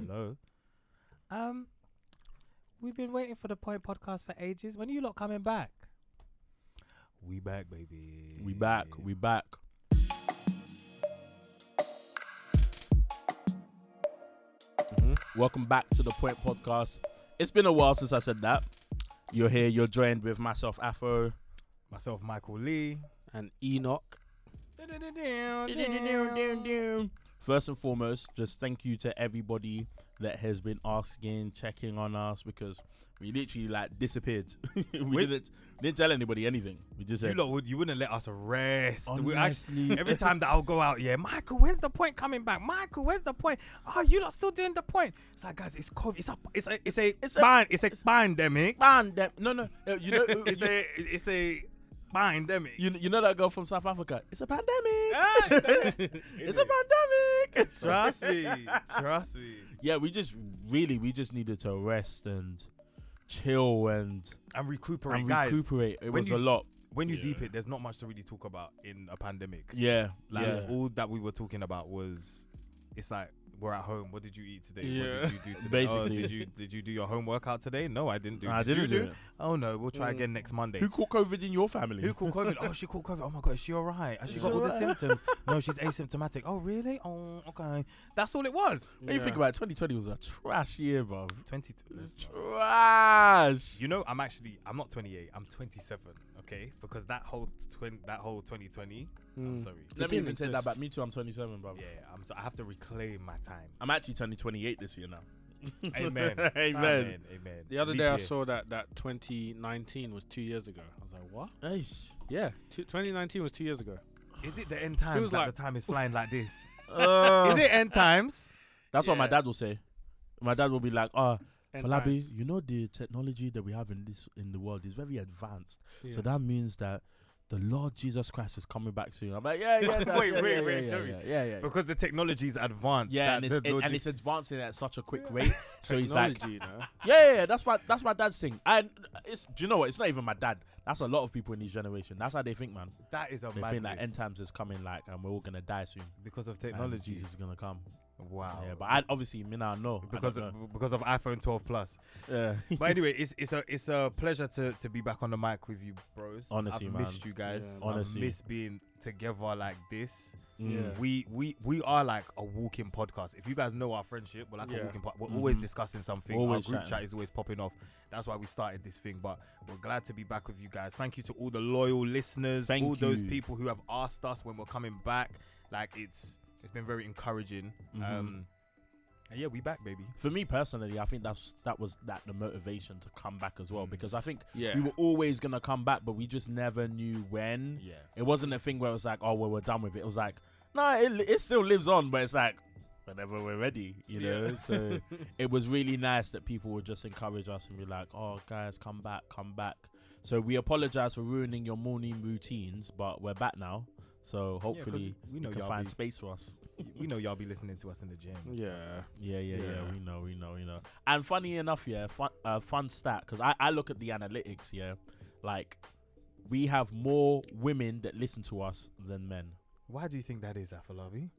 Hello. Um, we've been waiting for the Point Podcast for ages. When are you lot coming back? We back, baby. We back. We back. Mhm. Welcome back to the Point Podcast. It's been a while since I said that. You're here. You're joined with myself, Afro. myself, Michael Lee. and Enoch. First and foremost, just thank you to everybody that has been asking, checking on us because we literally like disappeared. we didn't didn't tell anybody anything. We just said, You lot would you wouldn't let us rest. We actually, every time that I'll go out, yeah, Michael, where's the point coming back? Michael, where's the point? Oh, you lot still doing the point? It's like, guys, it's COVID. It's a, it's a, it's a, It's a- it's a pandemic. that- no, no, uh, you know, it's a, it's a pandemic. you, you know that girl from South Africa. It's a pandemic. Ah, it's a pandemic. Trust me, trust me. yeah, we just really we just needed to rest and chill and, And recuperate, and guys. recuperate. It when was you- a lot. when you Yeah. deep it, there's not much to really talk about in a pandemic. Yeah, Like yeah. all that we were talking about was, it's like we're at home. What did you eat today? Yeah. What did you do today? Basically. oh, did you did you do your home workout today? No, I didn't do. I Did didn't you do it. Oh no, we'll try Mm. again next Monday. Who caught COVID in your family? Who caught COVID? Oh, she caught COVID. Oh my god, is she alright? Has she Is got she all the symptoms? No, she's asymptomatic. Oh really? Oh okay. That's all it was. When you think about it, 2020 was a trash year, bro. Twenty two. let's. Trash. You know, I'm actually I'm not 28. I'm 27. Okay, because that whole twin that whole 2020. I'm Mm. sorry. Let me didn't even take that exist. back. Me too. I'm 27, bro. Yeah, I'm. So, I have to reclaim my time. I'm actually turning 28 this year now. Amen. Amen. Amen. Amen. The other Leap day I year. saw that that 2019 was two years ago. I was like, what? Eish. Yeah, two, 2019 was two years ago. Is it the end times Feels that like- the time is flying like this? Uh, is it end times? That's what my Yeah. dad will say. My dad will be like, "Ah, End Falabi, times. you know the technology that we have in this in the world is very advanced. Yeah. So that means that the Lord Jesus Christ is coming back soon." I'm like, "Yeah, yeah, Dad, Wait, yeah, wait, yeah, wait, yeah, sorry. yeah, yeah, yeah." Because the technology is advanced. Yeah, and it's, it- and it's advancing at such a quick rate. so he's like, you know? yeah, yeah, that's my that's my dad's thing. And it's do you know what? It's not even my dad. That's a lot of people in this generation. That's how they think, man. that is a They think that end times is coming, like, and we're all gonna die soon. because of technology. Jesus is gonna come. Wow. Yeah, but I obviously me now know because don't of because of iPhone 12 Plus. know. yeah. But anyway, it's it's a it's a pleasure to to be back on the mic with you, bros. Honestly, I've man. missed you guys. Yeah, honestly. I miss being together like this. Mm. Yeah. We we we are like a walking podcast. If you guys know our friendship, we're like a Yeah. walking podcast. We're always Mhm. discussing something. Always our group chatting. chat is always popping off. That's why we started this thing. But we're glad to be back with you guys. Thank you to all the loyal listeners, Thank all those people who have asked us when we're coming back. Like it's it's been very encouraging. Mhm. Um, and yeah, we back, baby. For me personally, I think that's that was that the motivation to come back as well Mm. because I think Yeah. we were always gonna come back, but we just never knew when. Yeah. It wasn't a thing where it was like, oh, well, we're done with it. It was like, no, it, it still lives on, but it's like whenever we're ready, you know. Yeah. so it was really nice that people would just encourage us and be like, oh, guys, come back, come back. So we apologize for ruining your morning routines, but we're back now. So 'cause hopefully we you know can y'all find be- space for us. we know y'all be listening to us in the gym. Yeah. Yeah, yeah, yeah, Yeah. We know, we know, we know. And funny enough, yeah, fun, uh, fun stat because I, I look at the analytics. Yeah, like we have more women that listen to us than men. Why do you think that is, Afolabi?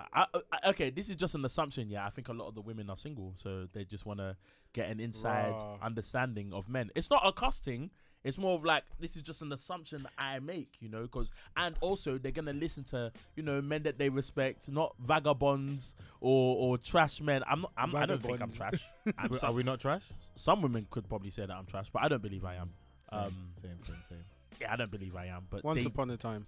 I, I, okay, this is just an assumption. Yeah, I think a lot of the women are single, so they just want to get an inside Rah. understanding of men. It's not a costing. It's more of like this is just an assumption that I make, you know, because and also they're gonna listen to you know men that they respect, not vagabonds or or trash men. I'm not. I'm, I don't think I'm trash. I'm Are we not trash? some women could probably say that I'm trash, but I don't believe I am. Same, Um, same, same, same. Yeah, I don't believe I am. But Once they- upon a time.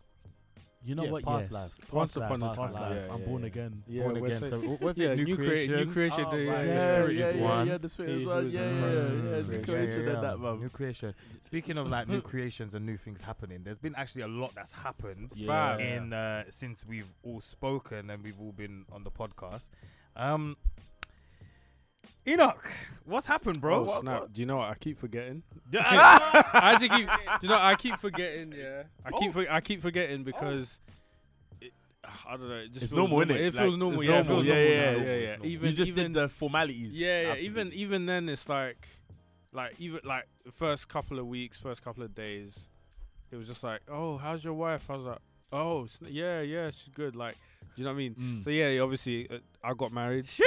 You know Yeah, what? past yes. life. Past Once life, upon a past time. life. Yeah, I'm yeah, born yeah. again. Yeah, Born again. saying- So what's yeah, it? New, new creation. new creation, Oh, the- right, yeah, the yeah, spirit yeah, is yeah, one. Yeah, the spirit is one. Yeah, yeah, Christ. yeah, Mm, creation. creation and that, man. New creation. Speaking of like new creations and new things happening, there's been actually a lot that's happened Yeah. in uh, since we've all spoken and we've all been on the podcast. Um, Enoch, what's happened, bro? Oh, What- snap. what- Do you know what? I keep forgetting. Yeah. I actually keep. Do you know? I keep forgetting. Yeah. I keep. Oh. For, I keep forgetting oh. because. It, ah, I don't know. It just It's feels normal, innit? It Like, feels normal. it's Yeah, it normal. feels Yeah, normal yeah, now, yeah, yeah, yeah. Even you just even did the formalities. Yeah, yeah. Absolutely. Even even then, it's like, like even like the first couple of weeks, first couple of days, it was just like, oh, how's your wife? I was like, Oh, sn- yeah, yeah, she's good. Like, do you know what I mean? Mm. So yeah, obviously, uh, I got married. Sheesh.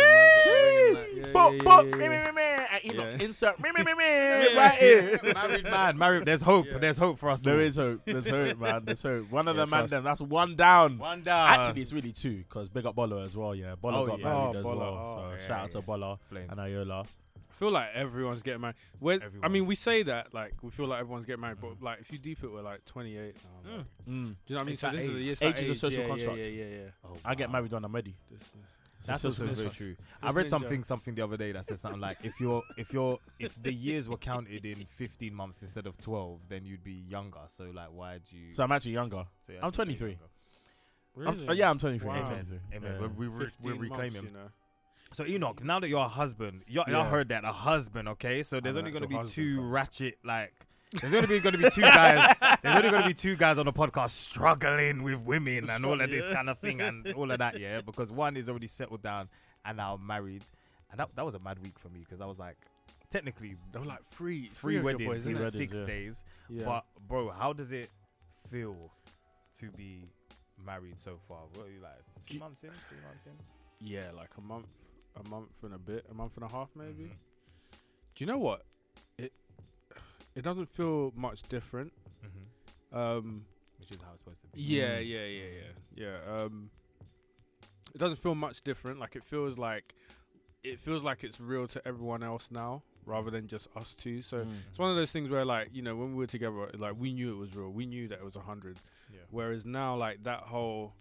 Yeah, Book, yeah, book, yeah, me, me, me, me. And Enoch, Yeah. insert me, me, me, me, right here. married man, married. There's hope. Yeah. There's hope for us. There all. is hope. There's hope, man. There's hope. One of Yeah, the man, them. That's one down. one down. Actually, it's really two because big up Bolo as well. Yeah, Bolo Oh, got yeah. married Oh, as Bolo. well. Oh, so yeah, shout out to yeah. Bolo Flames. and Ayola. I feel like everyone's getting married. When I mean, we say that like we feel like everyone's getting married, but like if you deep it, we're like 28. now, Mm. like- Mm. Do you know what I mean? It's So that this is age. a, it's Age that is a social yeah, construct. Yeah, yeah, yeah. yeah. Oh, I get wow. married when I'm ready. This- That's It's also just- very This true. I ninja. read something something the other day that said something like if you're if you're if the years were counted in 15 months instead of 12, then you'd be younger. So like, why do you? So I'm actually younger. so you're I'm actually 23. younger. I'm, Really? uh, yeah, I'm 23. Wow. I'm Amen. 23. Amen. Yeah. We're, we we 15 we reclaim months, him. You know. So Enoch, now that you're a husband, you Yeah. I heard that a husband. Okay, so there's only going to actual be husband, two fam. ratchet like. There's only going to be two guys. There's only going to be two guys on the podcast struggling with women and all of this kind of thing and all of that. Yeah, because one is already settled down and now married, and that that was a mad week for me because I was like, technically They were like three, three of your weddings boys, in innit? weddings, six yeah. days. Yeah. But bro, how does it feel to be married so far? What are you like? Two G- months in, three months in. yeah, like a month, a month and a bit, a month and a half maybe. Mhm. Do you know what? It it doesn't feel much different. Mhm. Um, Which is how it's supposed to be. yeah, Mm. yeah, yeah, yeah, yeah. Um, it doesn't feel much different. Like it feels like it feels like it's real to everyone else now, rather than just us two. So Mm. it's one of those things where, like, you know, when we were together, like we knew it was real. We knew that it was a hundred. Yeah. Whereas now, like that whole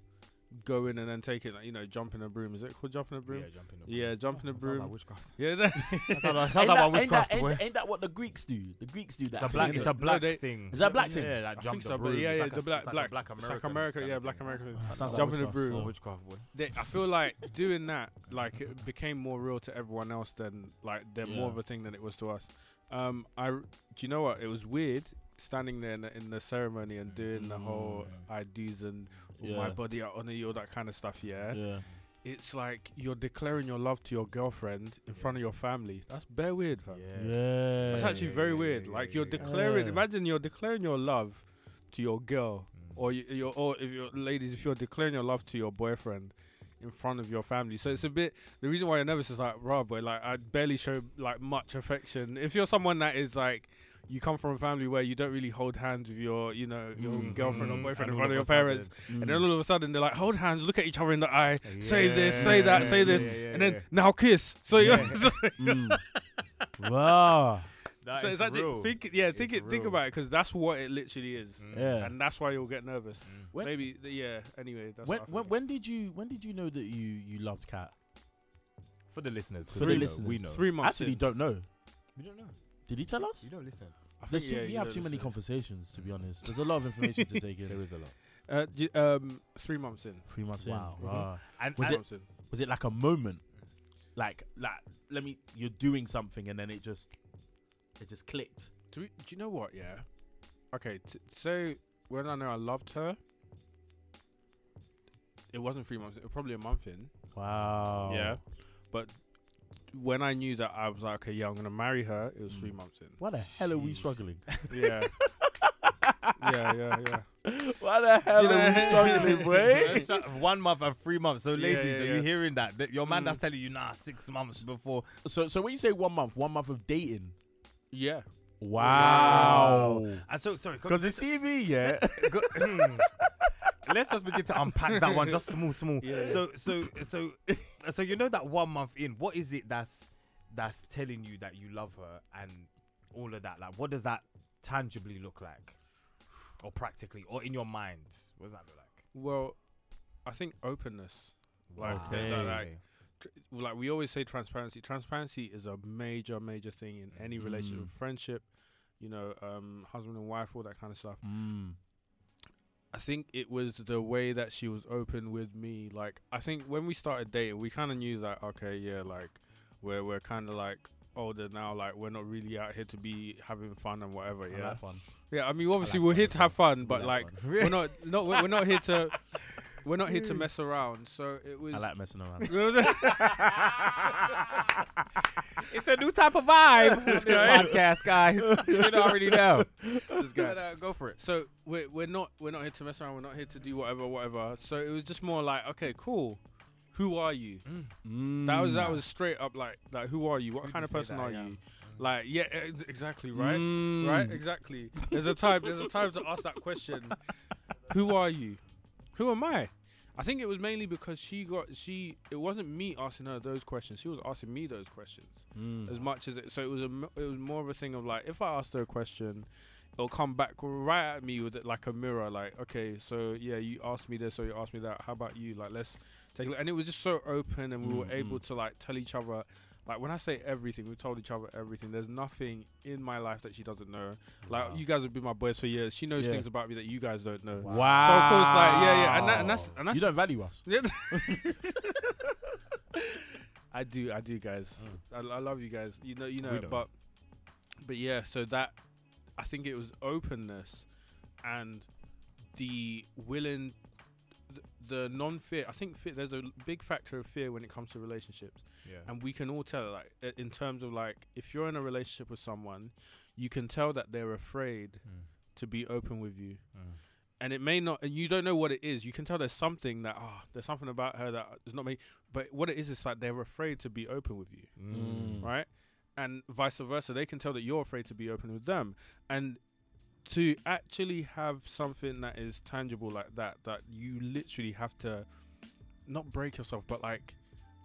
go in and then take it, like, you know, jump in a broom. Is it called jump in a broom? Yeah, jump in the Yeah, jump in a Sounds broom. like witchcraft. Yeah, that, Sounds like, Ain't sounds that- one ain't witchcraft. that- boy. ain't- ain't that what the Greeks do? The Greeks do that. It's a I black. It's a black they- thing. Is that a black thing? Yeah, I that think jump so, the but broom. yeah, yeah, like the a- black, it's like a black, black it's American. like America, yeah, black thing. American. That sounds like Jump in a broom. Witchcraft boy. They, I feel like doing that, like it became more real to everyone else than like they're more of a thing than it was to us. Um, I, r- do you know what? It was weird standing there in the, in the ceremony and doing the whole Mm. I do's and Yeah. my body, I honor you, all that kind of stuff. Yeah? Yeah. it's like you're declaring your love to your girlfriend in front of your family. That's bare weird, fam. Yeah. That's actually yeah, very yeah, weird. yeah, like yeah, you're yeah. declaring. Yeah. Imagine you're declaring your love to your girl, Mm. or you, you're, or if you're ladies, if you're declaring your love to your boyfriend in front of your family. So it's a bit. The reason why you're nervous is like, raw, but like I barely show like much affection. If you're someone that is like. You come from a family where you don't really hold hands with your, you know, your Mm. girlfriend or Mm. boyfriend And in front of your of a sudden- parents, Mm. and then all of a sudden they're like, hold hands, look at each other in the eye, say this, say that, yeah, say yeah, this, yeah, yeah, and then yeah. now kiss. So you're, Yeah. so, Mm. wow. That so is it's actually real. think, yeah, think It's it, think about it because that's what it literally is, Mm. Yeah. and that's why you'll get nervous. Mm. When- Maybe, yeah. Anyway, that's When, what when when did you when did you know that you you loved cat? For the listeners, 'cause For the know, listeners. we know. three months. Actually, in. don't know. We don't know. Did he tell us? You don't listen. I There's think, too, yeah, we you have know too many this, conversations, to be honest. There's a lot of information to take in. There is a lot. Uh, d- um, three months in. Three months Wow. in. Wow. And, Was Three it- months in. Was it like a moment? Like like let me you're doing something and then it just it just clicked. Do, we, do you know what? Yeah. Okay. T- so when I know I loved her, it wasn't three months. It was probably a month in. Wow. Yeah. But when I knew that I was like, okay, yeah, I'm gonna marry her, it was three Mm. months in. Why the hell are we struggling? Yeah. yeah, yeah, yeah. Why the hell are we struggling, boy? One month and three months. So, Yeah, ladies, yeah, are you hearing that? that your man Mm. that's telling you, nah, six months before. so so when you say one month, one month of dating. Yeah. Wow. And so, sorry, co- Because the CV, yeah. go- hmm. let's just begin to unpack that one, just small, small. Yeah, yeah. So, so, so, so you know that one month in, what is it that's that's telling you that you love her and all of that? Like, what does that tangibly look like, or practically, or in your mind? What does that look like? Well, I think openness. Like, Okay. that- like, tr- like we always say transparency transparency is a major major thing in any relationship Mm. friendship you know um husband and wife all that kind of stuff Mm. i think it was the way that she was open with me like i think when we started dating we kind of knew that okay yeah like we're we're kind of like older now like we're not really out here to be having fun and whatever I yeah like fun. yeah i mean obviously like we're here to have fun but We like fun. we're not not we're we're not here to we're not here to mess around. So it was. I like messing around. It's a new type of vibe. this podcast, guys. you don't already know. This guy. But, uh, go for it. So we're we're not we're not here to mess around. We're not here to do whatever whatever. So it was just more like, okay, cool. Who are you? That was that was straight up like like who are you? What Who kind of person that, are yeah. you? Like yeah, ex- exactly right. Mm. Right, exactly. There's a time. There's a time to ask that question. Who are you? Who am I? I think it was mainly because she got she. It wasn't me asking her those questions. She was asking me those questions Mm. as much as it. So it was a. It was more of a thing of like if I asked her a question, it'll come back right at me with it like a mirror. Like okay, so yeah, you asked me this or you asked me that. How about you? Like let's take. a look. And it was just so open, and we were Mm, able to like tell each other. Like when I say everything, we've told each other everything. There's nothing in my life that she doesn't know. Like Wow. you guys have been my boys for years. She knows Yeah. things about me that you guys don't know. Wow. So of course, like yeah, yeah, and, that, and that's and that's you don't value us. I do, I do, guys. I, I love you guys. You know, you know, Mm. But but yeah. So that I think it was openness and the willing, the non-fear. I think fear, there's a big factor of fear when it comes to relationships, Yeah. and we can all tell like in terms of like if you're in a relationship with someone, you can tell that they're afraid Mm. to be open with you Mm. and it may not and you don't know what it is you can tell there's something that oh there's something about her that is not me but what it is is like they're afraid to be open with you Mm. right and vice versa they can tell that you're afraid to be open with them and to actually have something that is tangible like that that you literally have to not break yourself but like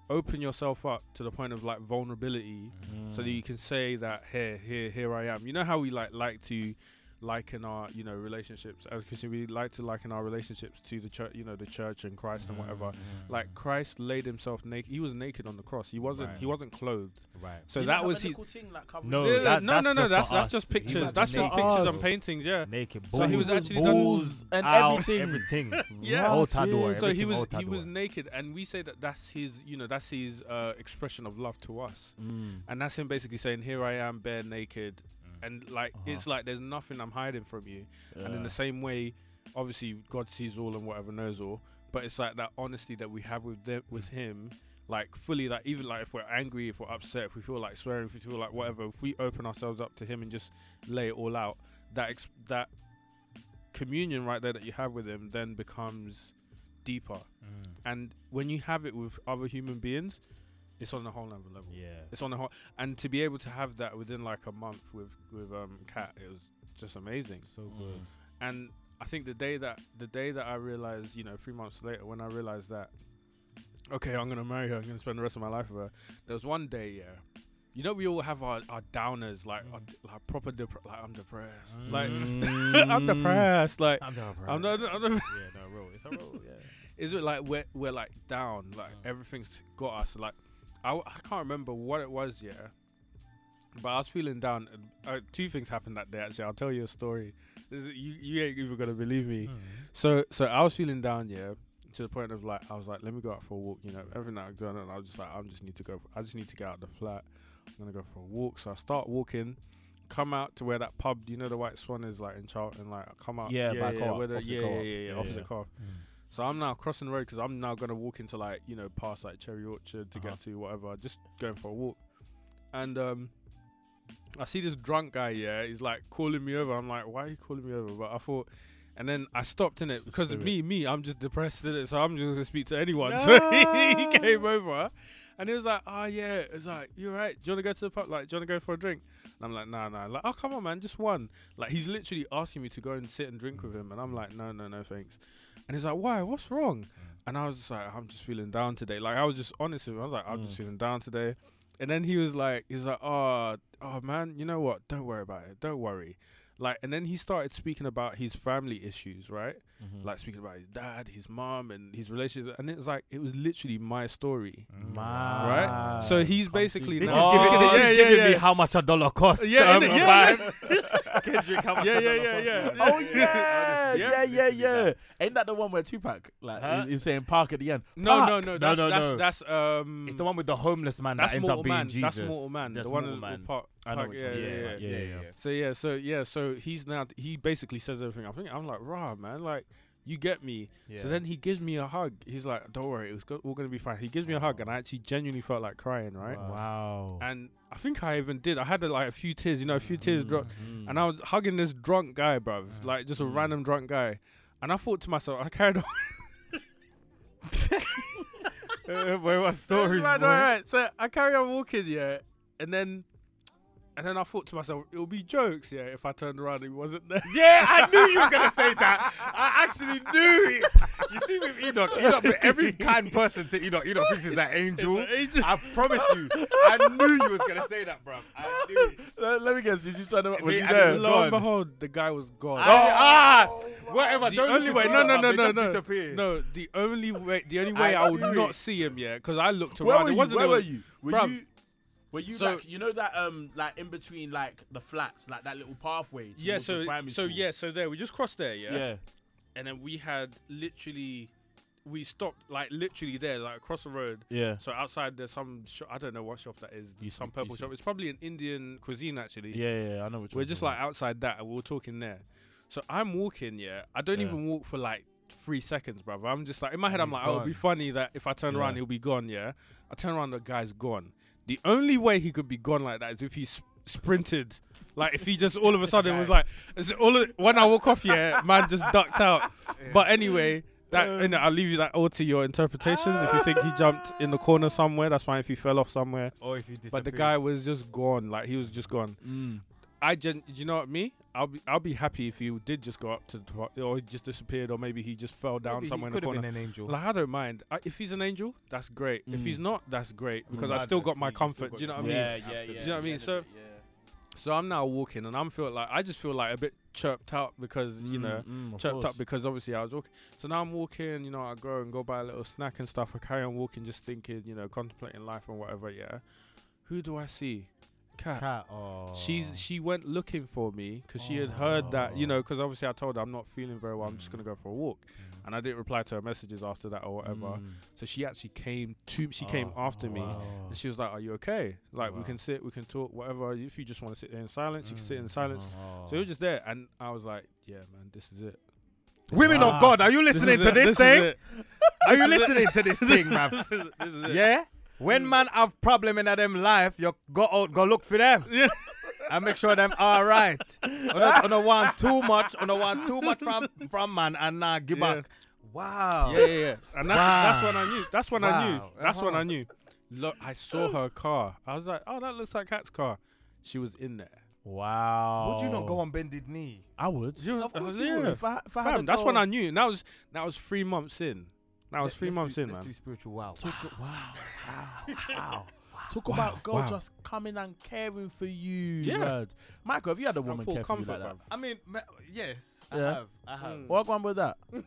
open yourself up to the point of like vulnerability so that mm. you can say that here here here I am. You know how we like like to liken our you know relationships as Christian we like to liken our relationships to the church you know the church and Christ and whatever. Like Christ laid himself naked. He was naked on the cross. He wasn't Right. he wasn't clothed. Right. So that was he. No, Yeah, that's- no, that's no, no. just That's that's just pictures. was That's just pictures Us. and paintings. Yeah. Naked. So he was balls, actually done- balls and everything. everything. Yeah. All Tador, jeez. So he was all he was naked, and we say that that's his you know that's his uh, expression of love to us, Mm. and that's him basically saying, "Here I am, bare naked." Mm. And like Uh-huh. it's like there's nothing I'm hiding from you. And in the same way, obviously God sees all and whatever knows all, but it's like that honesty that we have with them, with Him, like fully, like even like if we're angry, if we're upset, if we feel like swearing, if we feel like whatever, if we open ourselves up to Him and just lay it all out, that ex- that communion right there that you have with Him then becomes deeper. Mm. And when you have it with other human beings, it's on a whole other level. Yeah. It's on a whole, and to be able to have that within like a month with with um Kat, it was just amazing. So Mm. good. And I think the day that the day that I realized, you know, three months later, when I realized that, okay, I'm gonna marry her, I'm gonna spend the rest of my life with her. There was one day, yeah. You know, we all have our, our downers, like our, like proper dep- like I'm depressed, like Mm. I'm depressed, like I'm depressed. I'm not, I'm not Yeah, no, roll. It's a roll. Yeah. is it like we're we're like down, like Mm. everything's got us. Like I, w- I can't remember what it was, yeah. But I was feeling down. Uh, two things happened that day. Actually, I'll tell you a story. This is, you you ain't even gonna believe me. Mm. So so I was feeling down, yeah, to the point of like I was like, let me go out for a walk. You know, everything that I'm going on, I was just like, I just need to go. I just need to get out of the flat. I'm gonna go for a walk. So I start walking. Come out to where that pub, you know, the White Swan is like in Charlton. Like, I come out, Yeah, by yeah, Co-op, where the, opposite yeah, yeah, yeah, yeah, Yeah, opposite yeah. co-op. So I'm now crossing the road because I'm now gonna walk into like you know past like Cherry Orchard to Uh-huh. get to whatever. Just going for a walk, and um, I see this drunk guy. Yeah, he's like calling me over. I'm like, why are you calling me over? But I thought, and then I stopped in it because of me, me. I'm just depressed in it, so I'm just gonna speak to anyone. So he came over, and he was like, oh yeah, it's like "You're right? Do you wanna go to the pub? Like, do you wanna go for a drink? And I'm like, nah, nah. Like, oh come on, man, just one. Like he's literally asking me to go and sit and drink with him, and I'm like, no, no, no, thanks. And he's like, why? What's wrong? And I was just like, I'm just feeling down today. Like I was just honest with him. I was like, I'm just Mm. feeling down today. And then he was like, he was like, oh, oh man, you know what? Don't worry about it. Don't worry. Like, and then he started speaking about his family issues, right? Mhm. Like speaking about his dad, his mom, and his relationships. And it's like it was literally my story, right? So he's basically This is now- giving, this Oh, is yeah, giving yeah, me how much a dollar costs. Yeah, um. Kendrick, how much Yeah, yeah, yeah, yeah. Oh yeah, Yeah. yeah, yeah, yeah. that. Ain't that the one where Tupac like Huh? he- he's saying park at the end? No, Park. no, no. That's no, that's, no. that's um. It's the one with the homeless man that's that ends up being Man. Jesus. That's Mortal Man. That's the one Mortal in Man. Park. I know Park, yeah, yeah, Yeah, yeah, yeah, yeah. So yeah, so yeah, so he's now he basically says everything. I think I'm like, rah, man, like You get me? Yeah. So then he gives me a hug. He's like, "Don't worry, it's go- all gonna be fine." He gives me a hug, and I actually genuinely felt like crying, right? Wow. And I think I even did. I had uh, like a few tears, you know, a few tears drop, Mm. and I was hugging this drunk guy, bruv, Mm. like just a random drunk guy. And I thought to myself, I carried on. Uh, boy, what stories, Right, boy? right, right. So I carry on walking, yeah, and then. And then I thought to myself, it would be jokes, yeah, if I turned around and he wasn't there. Yeah, I knew you were gonna say that. I actually knew it. You see, with Enoch, Enoch, with every kind person to Enoch, Enoch thinks he's an angel. An angel. I promise you, I knew you was gonna say that, bro. I knew it. let, let me guess. Did you try to? Was Me you there? it Lo gone. and behold, the guy was gone. I- ah, whatever. The don't only way, no, no, no, no, no, disappear. no. The only way, the only way I I, would not see him, yeah, because I looked Where around. were It you? wasn't. Where were you? Were Bruv. you? Were you So- like you know that um like in between like the flats like that little pathway? Yeah, so so school? yeah, so there we just crossed there, yeah, yeah and then we had literally, we stopped like literally there, like across the road. yeah. So outside there's some shop. I don't know what shop that is. You some purple shop. It's probably an Indian cuisine actually. Yeah, yeah, yeah, I know. Which We're just like outside that, and we were talking there. So I'm walking, yeah. I don't Yeah. even walk for like three seconds, brother. I'm just like in my head, And I'm like, oh, it'll be funny that if I turn Yeah. around, he'll be gone. Yeah. I turn around, the guy's gone. The only way he could be gone like that is if he s- sprinted, like if he just all of a sudden was like, it's all of, when I walk off, yeah, man just ducked out. But anyway. That you know, I'll leave you that all to your interpretations. If you think he jumped in the corner somewhere, that's fine. If he fell off somewhere, Or if you but the guy was just gone. Like he was just gone. Mm. I gen- do you know what me? I'll be I'll be happy if he did just go up to the top, or he just disappeared, or maybe he just fell down Maybe somewhere he in the could have corner. been an angel. Like I don't mind. I, if he's an angel, that's great. If Mm. he's not, that's great because Mm. I still got my you, you still comfort. got Do you know what I mean? Yeah, yeah, yeah. Do you know what I mean? yeah, So- yeah. So I'm now walking, and I'm feel like I just feel like a bit chirped up because you know Mm, mm, chirped course. up because obviously I was walking. So now I'm walking, you know, I go and go buy a little snack and stuff. I carry on walking, just thinking, you know, contemplating life and whatever. Yeah. Who do I see? Kat. Kat. Oh. She's she went looking for me because she had heard that you know because obviously I told her I'm not feeling very well. I'm just gonna go for a walk, and I didn't reply to her messages after that or whatever. Mm. So she actually came to she came Oh, after me, and she was like, "Are you okay? Like we Wow. can sit, we can talk, whatever. If you just want to sit there in silence, you can sit in Mm. silence." Oh. So we were just there, and I was like, "Yeah, man, this is it." This Women is of. God, are you This listening to it. this thing? Are you This is it. listening to this thing, man? this is it. This is it. Yeah. When man have problem in them life, you go out, go look for them. Yeah. And make sure them all right. On don't want too much, on want too much from from man and nah give Yeah. back. Wow. Yeah, yeah, yeah. And that's Wow. that's when I knew. That's when I knew. That's when Uh-huh. I knew. Look, I saw her car. I was like, oh, that looks like Kat's car. She was in there. Wow. Would you not go on bended knee? I would. You know, Of course uh, you yeah. would. If I, if I Fam, a that's when I knew. And that was that was three months in. That was 3 let's months do, in, let's man. do spiritual wow. Talk, wow, wow, wow. Talk Wow, about God wow. just coming and caring for you. Yeah. lad. Michael, have you had a woman care for you like comfort, that? I mean, ma- yes, I Yeah. have. I have. Mm. What one with that?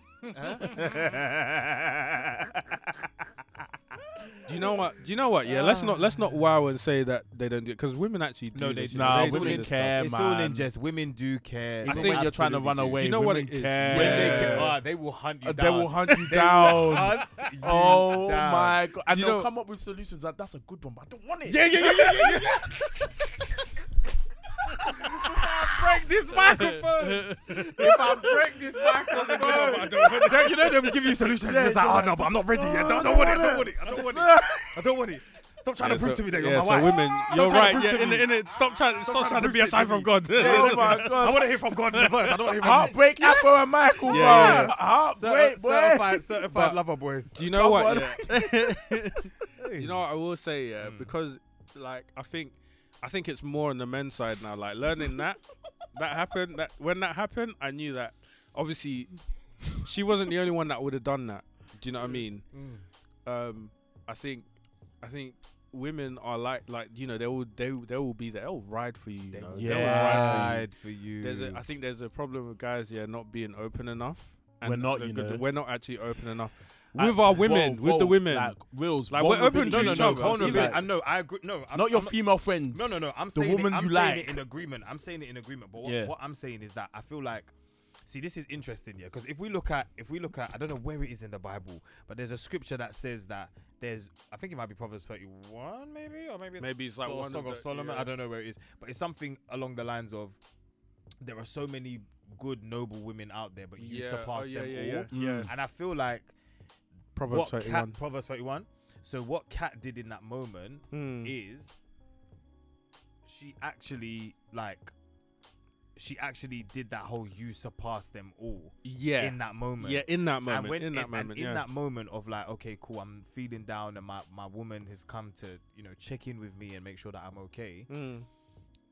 Do you know what? Do you know what? Yeah, let's not let's not wow and say that they don't do it because women actually do. No, they this, do. you know, Nah, they do women this care, it's man. all in jest. Women do care. Even think when you're trying to run do. away, Do you know what women it is? care. When they care, oh, they will hunt you Uh, down. they will hunt you down. hunt you Oh down. my god! And you they'll know- come up with solutions. Like that's a good one, but I don't want it. Yeah, yeah, yeah, yeah, yeah. yeah. break this microphone. if I break this microphone, They- you know they will give you solutions. Yeah, it's like, oh no, but I'm not ready yet. Don't, don't want it. I Don't want it. I don't want it. I don't want it. Stop trying Yeah, to prove so- to me that yeah, you're my so wife. women, you're right. prove Yeah, to in the, in it, stop trying, stop trying trying to to be a sign from. God. Oh my I want to hear from God first. I don't want to hear from you. Heartbreak Afro and Michael, Yeah, bro. yeah. Heartbreak, Certi- boy. certified, certified But- lover boys. Do you know Come what? Yeah. Do you know what I will say? Yeah, Mm. because like I think, I think it's more on the men's side now. Like learning that, that happened. That when that happened, I knew that. Obviously, she wasn't the only one that would have done that. Do you know what I mean? Um, I think, I think women are like like you know they will they they will be there. They'll ride for you. you They know? will They will ride for you. ride. There's a, I think there's a problem with guys, yeah, not being open enough. We're not, the- you the- know. we're not actually open enough Like, with our women, whoa, with the whoa, women. like reels, Like, we're open to no, no, each no, other. I know. I agree. No, I'm, not your I'm, female friends. No, no, no. I'm The saying woman it, I'm you saying like. it in agreement. I'm saying it in agreement. But what, Yeah. what I'm saying is that I feel like, see, this is interesting, yeah. Because if we look at, if we look at, I don't know where it is in the Bible, but there's a scripture that says that there's, I think it might be Proverbs 31, maybe, or maybe it's Maybe it's like Song- one Song of, the- Solomon. yeah. I don't know where it is, but it's something along the lines of there are so many good, noble women out there, but you Yeah, oh, surpass oh, yeah, them yeah, all. And I feel like Proverbs what thirty Kat, one. Proverbs 31. So what Kat did in that moment Hmm. is she actually like she actually did that whole you surpass them all Yeah, in that moment. yeah, in that moment, and when in that and moment, in yeah. that moment of like, okay, cool, I'm feeling down, and my my woman has come to you know check in with me and make sure that I'm okay. Mm.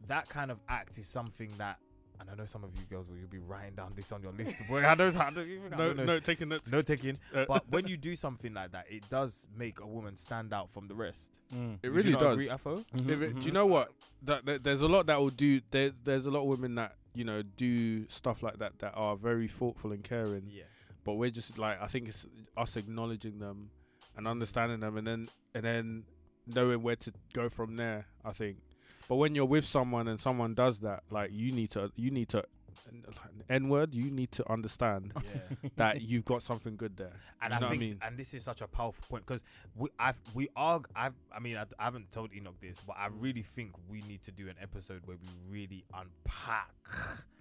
That kind of act is something that, and I know some of you girls will you'll be writing down this on your list. Boy, I know, I don't even, I No, don't know. no, taking it. no taking. Uh, But when you do something like that, it does make a woman stand out from the rest. Mm. It really you does. Agree, Afo? Mhm, If it- Do you mhm. know what? That, that there's a lot that will do. There's there's a lot of women that you know do stuff like that that are very thoughtful and caring. Yeah. But we're just like I think it's us acknowledging them and understanding them, and then and then knowing where to go from there. I think. But when you're with someone and someone does that, like you need to you need to n word. You need to understand Yeah. that you've got something good there. And I what I think, mean? and this is such a powerful point because we, I've, we are, I've, I mean, I, I haven't told Enoch this, but I really think we need to do an episode where we really unpack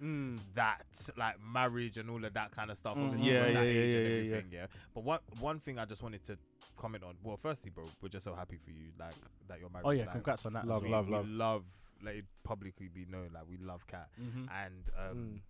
Mm. that, like marriage and all of that kind of stuff. Mm. Yeah, yeah, that yeah, age and yeah, yeah, yeah. But one, one thing I just wanted to comment on. Well, firstly, bro, we're just so happy for you, like that you're married. Oh yeah, like, congrats on that. Love, well. love, we love. love. Let it publicly be known, like we love Kat, Mhm. and um, Mm.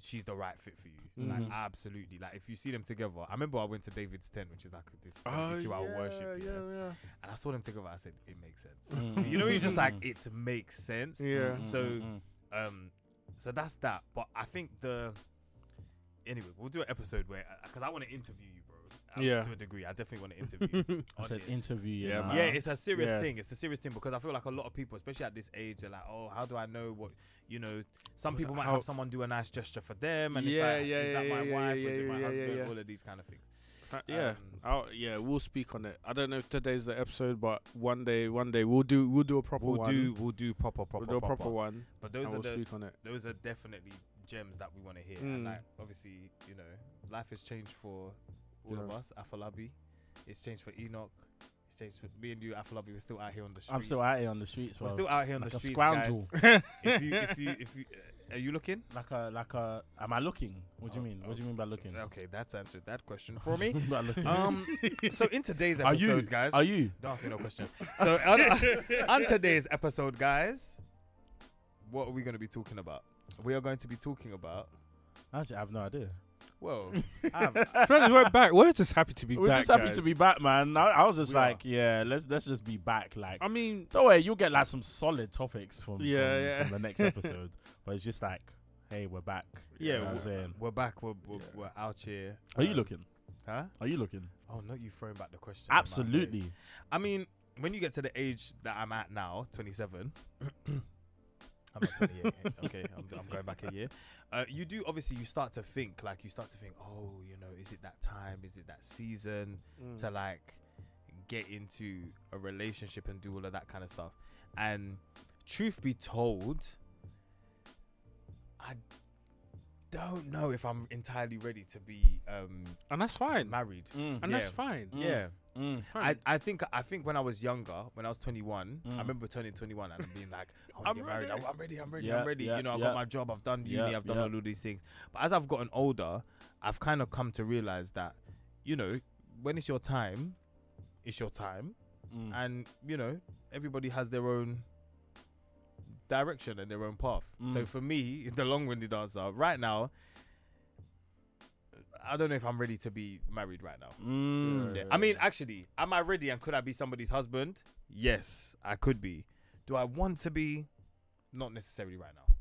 she's the right fit for you. Mhm. Like absolutely. Like if you see them together, I remember I went to David's tent, which is like this Oh, 72 hour yeah, worship, yeah. yeah, and I saw them together. I said it makes sense. Mm. you know, you're just like Mm. it makes sense. yeah. Mm, So- mm, mm. Um, so that's that. But I think the anyway, we'll do an episode where because I want to interview you, bro. Um, Yeah. to a degree, I definitely want to interview. I said interview. Yeah, Yeah, man. man. Yeah, it's a serious Yeah. thing. It's a serious thing because I feel like a lot of people, especially at this age, they're like, "Oh, how do I know what?" You know, some people might How- have someone do a nice gesture for them, and Yeah, it's like, yeah, "Is that yeah, my yeah, wife? yeah, is it my yeah, yeah, husband?" yeah. All of these kind of things. Uh, yeah, Um, I'll, yeah, we'll speak on it. I don't know if today's the episode, but one day, one day we'll do we'll do a proper We'll one. do we'll do proper proper we'll do a proper proper. one, But those and are we'll the speak on it. those are definitely gems that we want to hear. And Mm. like obviously, you know, life has changed for all of us. Afolabi, it's changed for Enoch. It's changed for me and you. Afolabi, we're still out here on the streets. I'm still out here on the streets. We're still out here on like the streets, scoundrel. guys. if you if you if you uh, are you looking? like a like a. Am I looking? What do you Oh, mean? oh, What do you mean by looking? Okay, that's answered that question for me. Um, so in today's episode, are you guys, Are you? don't ask me no question. So on, on today's episode, guys, what are we going to be talking about? We are going to be talking about. Actually, I have no idea. Well, Friends, we're back. We're just happy to be back. We're back. just happy guys. to be back, man. I, I was just We like, yeah, let's let's just be back. Like, I mean, don't worry, you'll get like some solid topics from Yeah, from, yeah. from the next episode. but it's just like, hey, we're back. yeah, You know what I'm we're, saying. we're back. We're, we're, Yeah. we're out here. Are you Um, looking? Huh? Are you looking? Oh, not you throwing back the question. in my face. Absolutely. I mean, when you get to the age that I'm at now, 27. I'm not 28. okay, I'm, I'm going back a year. Uh, you do obviously you start to think like you start to think, oh, you know, is it that time? Is it that season Mm. to like get into a relationship and do all of that kind of stuff? And truth be told, I don't know if I'm entirely ready to be um, and that's fine. married. Mm. And Yeah. that's fine. Mm. Yeah. Mm. I, I think I think when I was younger, when I was 21, Mm. I remember turning 21 and being like, I want I'm to get married. ready. I- I'm ready. I'm ready. Yeah, I'm ready. yeah, you know, I've yeah. got my job. I've done uni. Yeah, I've done yeah. all of these things. But as I've gotten older, I've kind of come to realize that, you know, when it's your time, it's your time, Mm. and you know, everybody has their own direction and their own path. So Mm. for me, the long-winded answer right now. I don't know if I'm ready to be married right now. Mm. Yeah. I mean, actually, am I ready and could I be somebody's husband? Yes, I could be. Do I want to be? Not necessarily right now.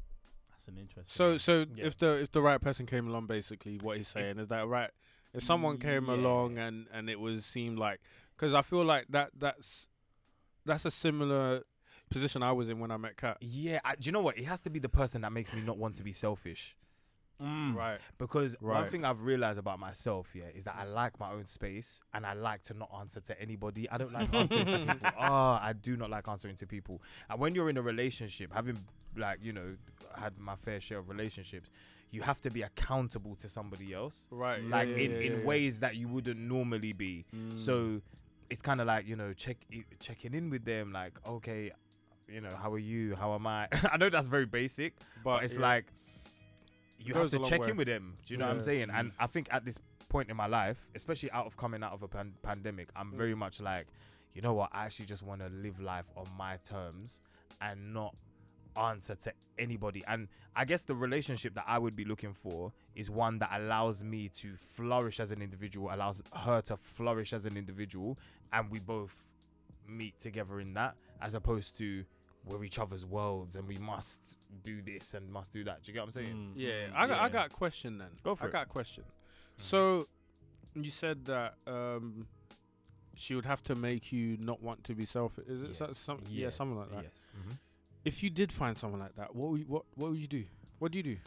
That's an interesting. So, so Yeah. if the if the right person came along, basically, what he's saying is that right. If someone came Yeah. along and and it was seemed like, because I feel like that that's that's a similar position I was in when I met Kat. Yeah, I, do you know what? It has to be the person that makes me not want to be selfish. Mm. Right. Because one thing I've realized about myself, yeah, is that I like my own space and I like to not answer to anybody. I don't like answering to people. Ah, I do not like answering to people. And when you're in a relationship, having like you know had my fair share of relationships, you have to be accountable to somebody else. Right. like yeah, in, yeah, in yeah, ways that you wouldn't normally be. Mm. So it's kind of like you know check checking in with them, like okay, you know how are you? How am I? I know that's very basic, but it's yeah. like you have to check way. in with them. Do you know what I'm saying? And I think at this point in my life, especially out of coming out of a pan- pandemic, I'm Mm. very much like, you know what? I actually just want to live life on my terms and not answer to anybody. And I guess the relationship that I would be looking for is one that allows me to flourish as an individual, allows her to flourish as an individual, and we both meet together in that, as opposed to we're each other's worlds and we must do this and must do that. Do you get what I'm saying? Mm, Yeah, mm, I got I got a question then. Go for I it. got a question. So you said that um she would have to make you not want to be selfish. Is it so- Yes. some, yeah, something like that? Yes. Mhm. If you did find someone like that, what would you, what what would you do? What do you do?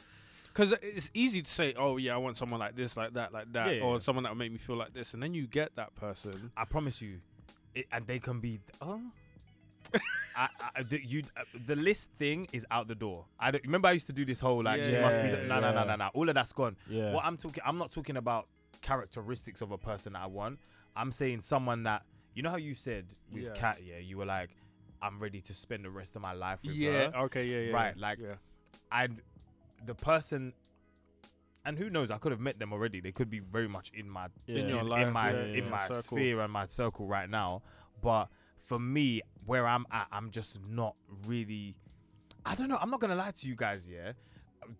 Because it's easy to say, "Oh yeah, I want someone like this, like that, like that," Yeah, yeah, or yeah. someone that will make me feel like this, and then you get that person. I promise you, it, and they can be. Oh, I, I, the, you, uh, the list thing is out the door. I don't, remember I used to do this whole like she must be. yeah, The, no, no, no, yeah. no, no. All of that's gone. Yeah. What I'm talking, I'm not talking about characteristics of a person that I want. I'm saying someone that you know how you said with Yeah. Kat, yeah, you were like, I'm ready to spend the rest of my life with Yeah. her. Okay. Yeah. Yeah. Right, like- yeah. and the person and who knows i could have met them already they could be very much in my Yeah. In in, life, in my yeah, in yeah, my circle. sphere and my circle right now but for me where i'm at i'm just not really i don't know i'm not gonna lie to you guys yeah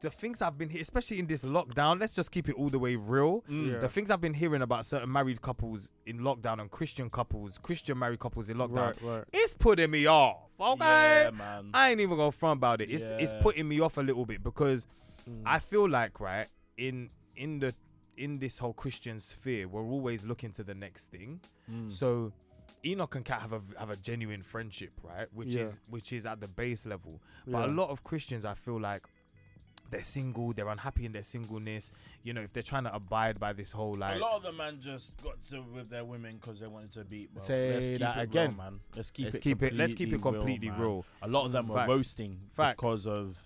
the things i've been especially in this lockdown let's just keep it all the way real Mm. Yeah. the things i've been hearing about certain married couples in lockdown and christian couples christian married couples in lockdown Right. Right. it's putting me off okay Yeah, man. I ain't even gonna front about it. It's it's Yeah. putting me off a little bit because Mm. I feel like right in in the in this whole Christian sphere, we're always looking to the next thing. Mm. So Enoch and Kat have a have a genuine friendship, right? Which Yeah. is which is at the base level. But Yeah. a lot of Christians, I feel like they're single, they're unhappy in their singleness. You know, if they're trying to abide by this whole like a lot of them man just got to with their women because they wanted to beat. Bro. Say let's keep that it again. real, man. Let's keep let's it. keep it let's keep it completely completely man. real. A lot of them were roasting Facts. because of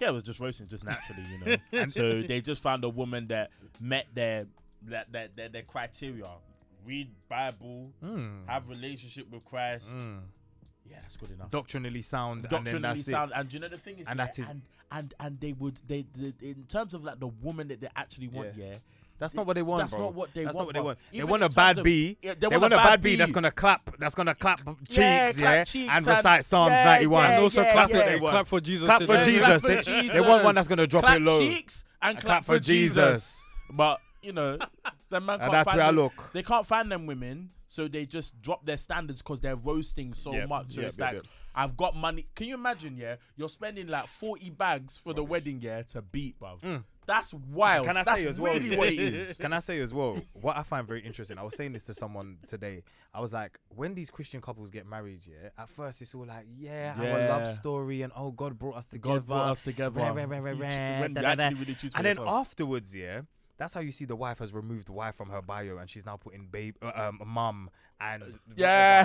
yeah, it was just roasting just naturally, you know. and so they just found a woman that met their that that their, their criteria. Read Bible, Mm. have relationship with Christ. Mm. Yeah, that's good enough. Doctrinally sound, and then Doctrinally that's it. sound, and you know the thing is, And yeah, that is- and, and and they would they, they in terms of like the woman that they actually want, yeah, That's not what they want, that's bro. not what they That's want. not what they bro. want. They Even want a bad of- B. Yeah, They, want, a bad B that's gonna clap. That's gonna clap cheeks, Yeah, yeah, clap cheeks and and- recite Psalms yeah, 91. yeah, and also yeah, clap, yeah. for, clap for Jesus. Clap for. Jesus. Clap They, they want one that's gonna drop clap it low. cheeks and And clap, for Jesus. But you know, the man And can't that's find where I them- look. They can't find them women, so they just drop their standards because they're roasting so Yep, much. So yep, it's yep, like, yep. I've got money. Can you imagine? Yeah, you're spending like forty bags for the wedding, yeah, to beat, bruv. Mm. That's wild. Can I That's say as well? really what it is. Can I say as well? What I find very interesting. I was saying this to someone today. I was like, when these Christian couples get married, yeah, at first it's all like, yeah, our love story, and oh, God brought us together. God brought us together. Rah, rah, rah, rah, You ch- rah, when da, da, da. actually really choose for And then yourself. afterwards, yeah, that's how you see the wife has removed wife from her bio, and she's now putting babe, uh, um, mum, and yeah,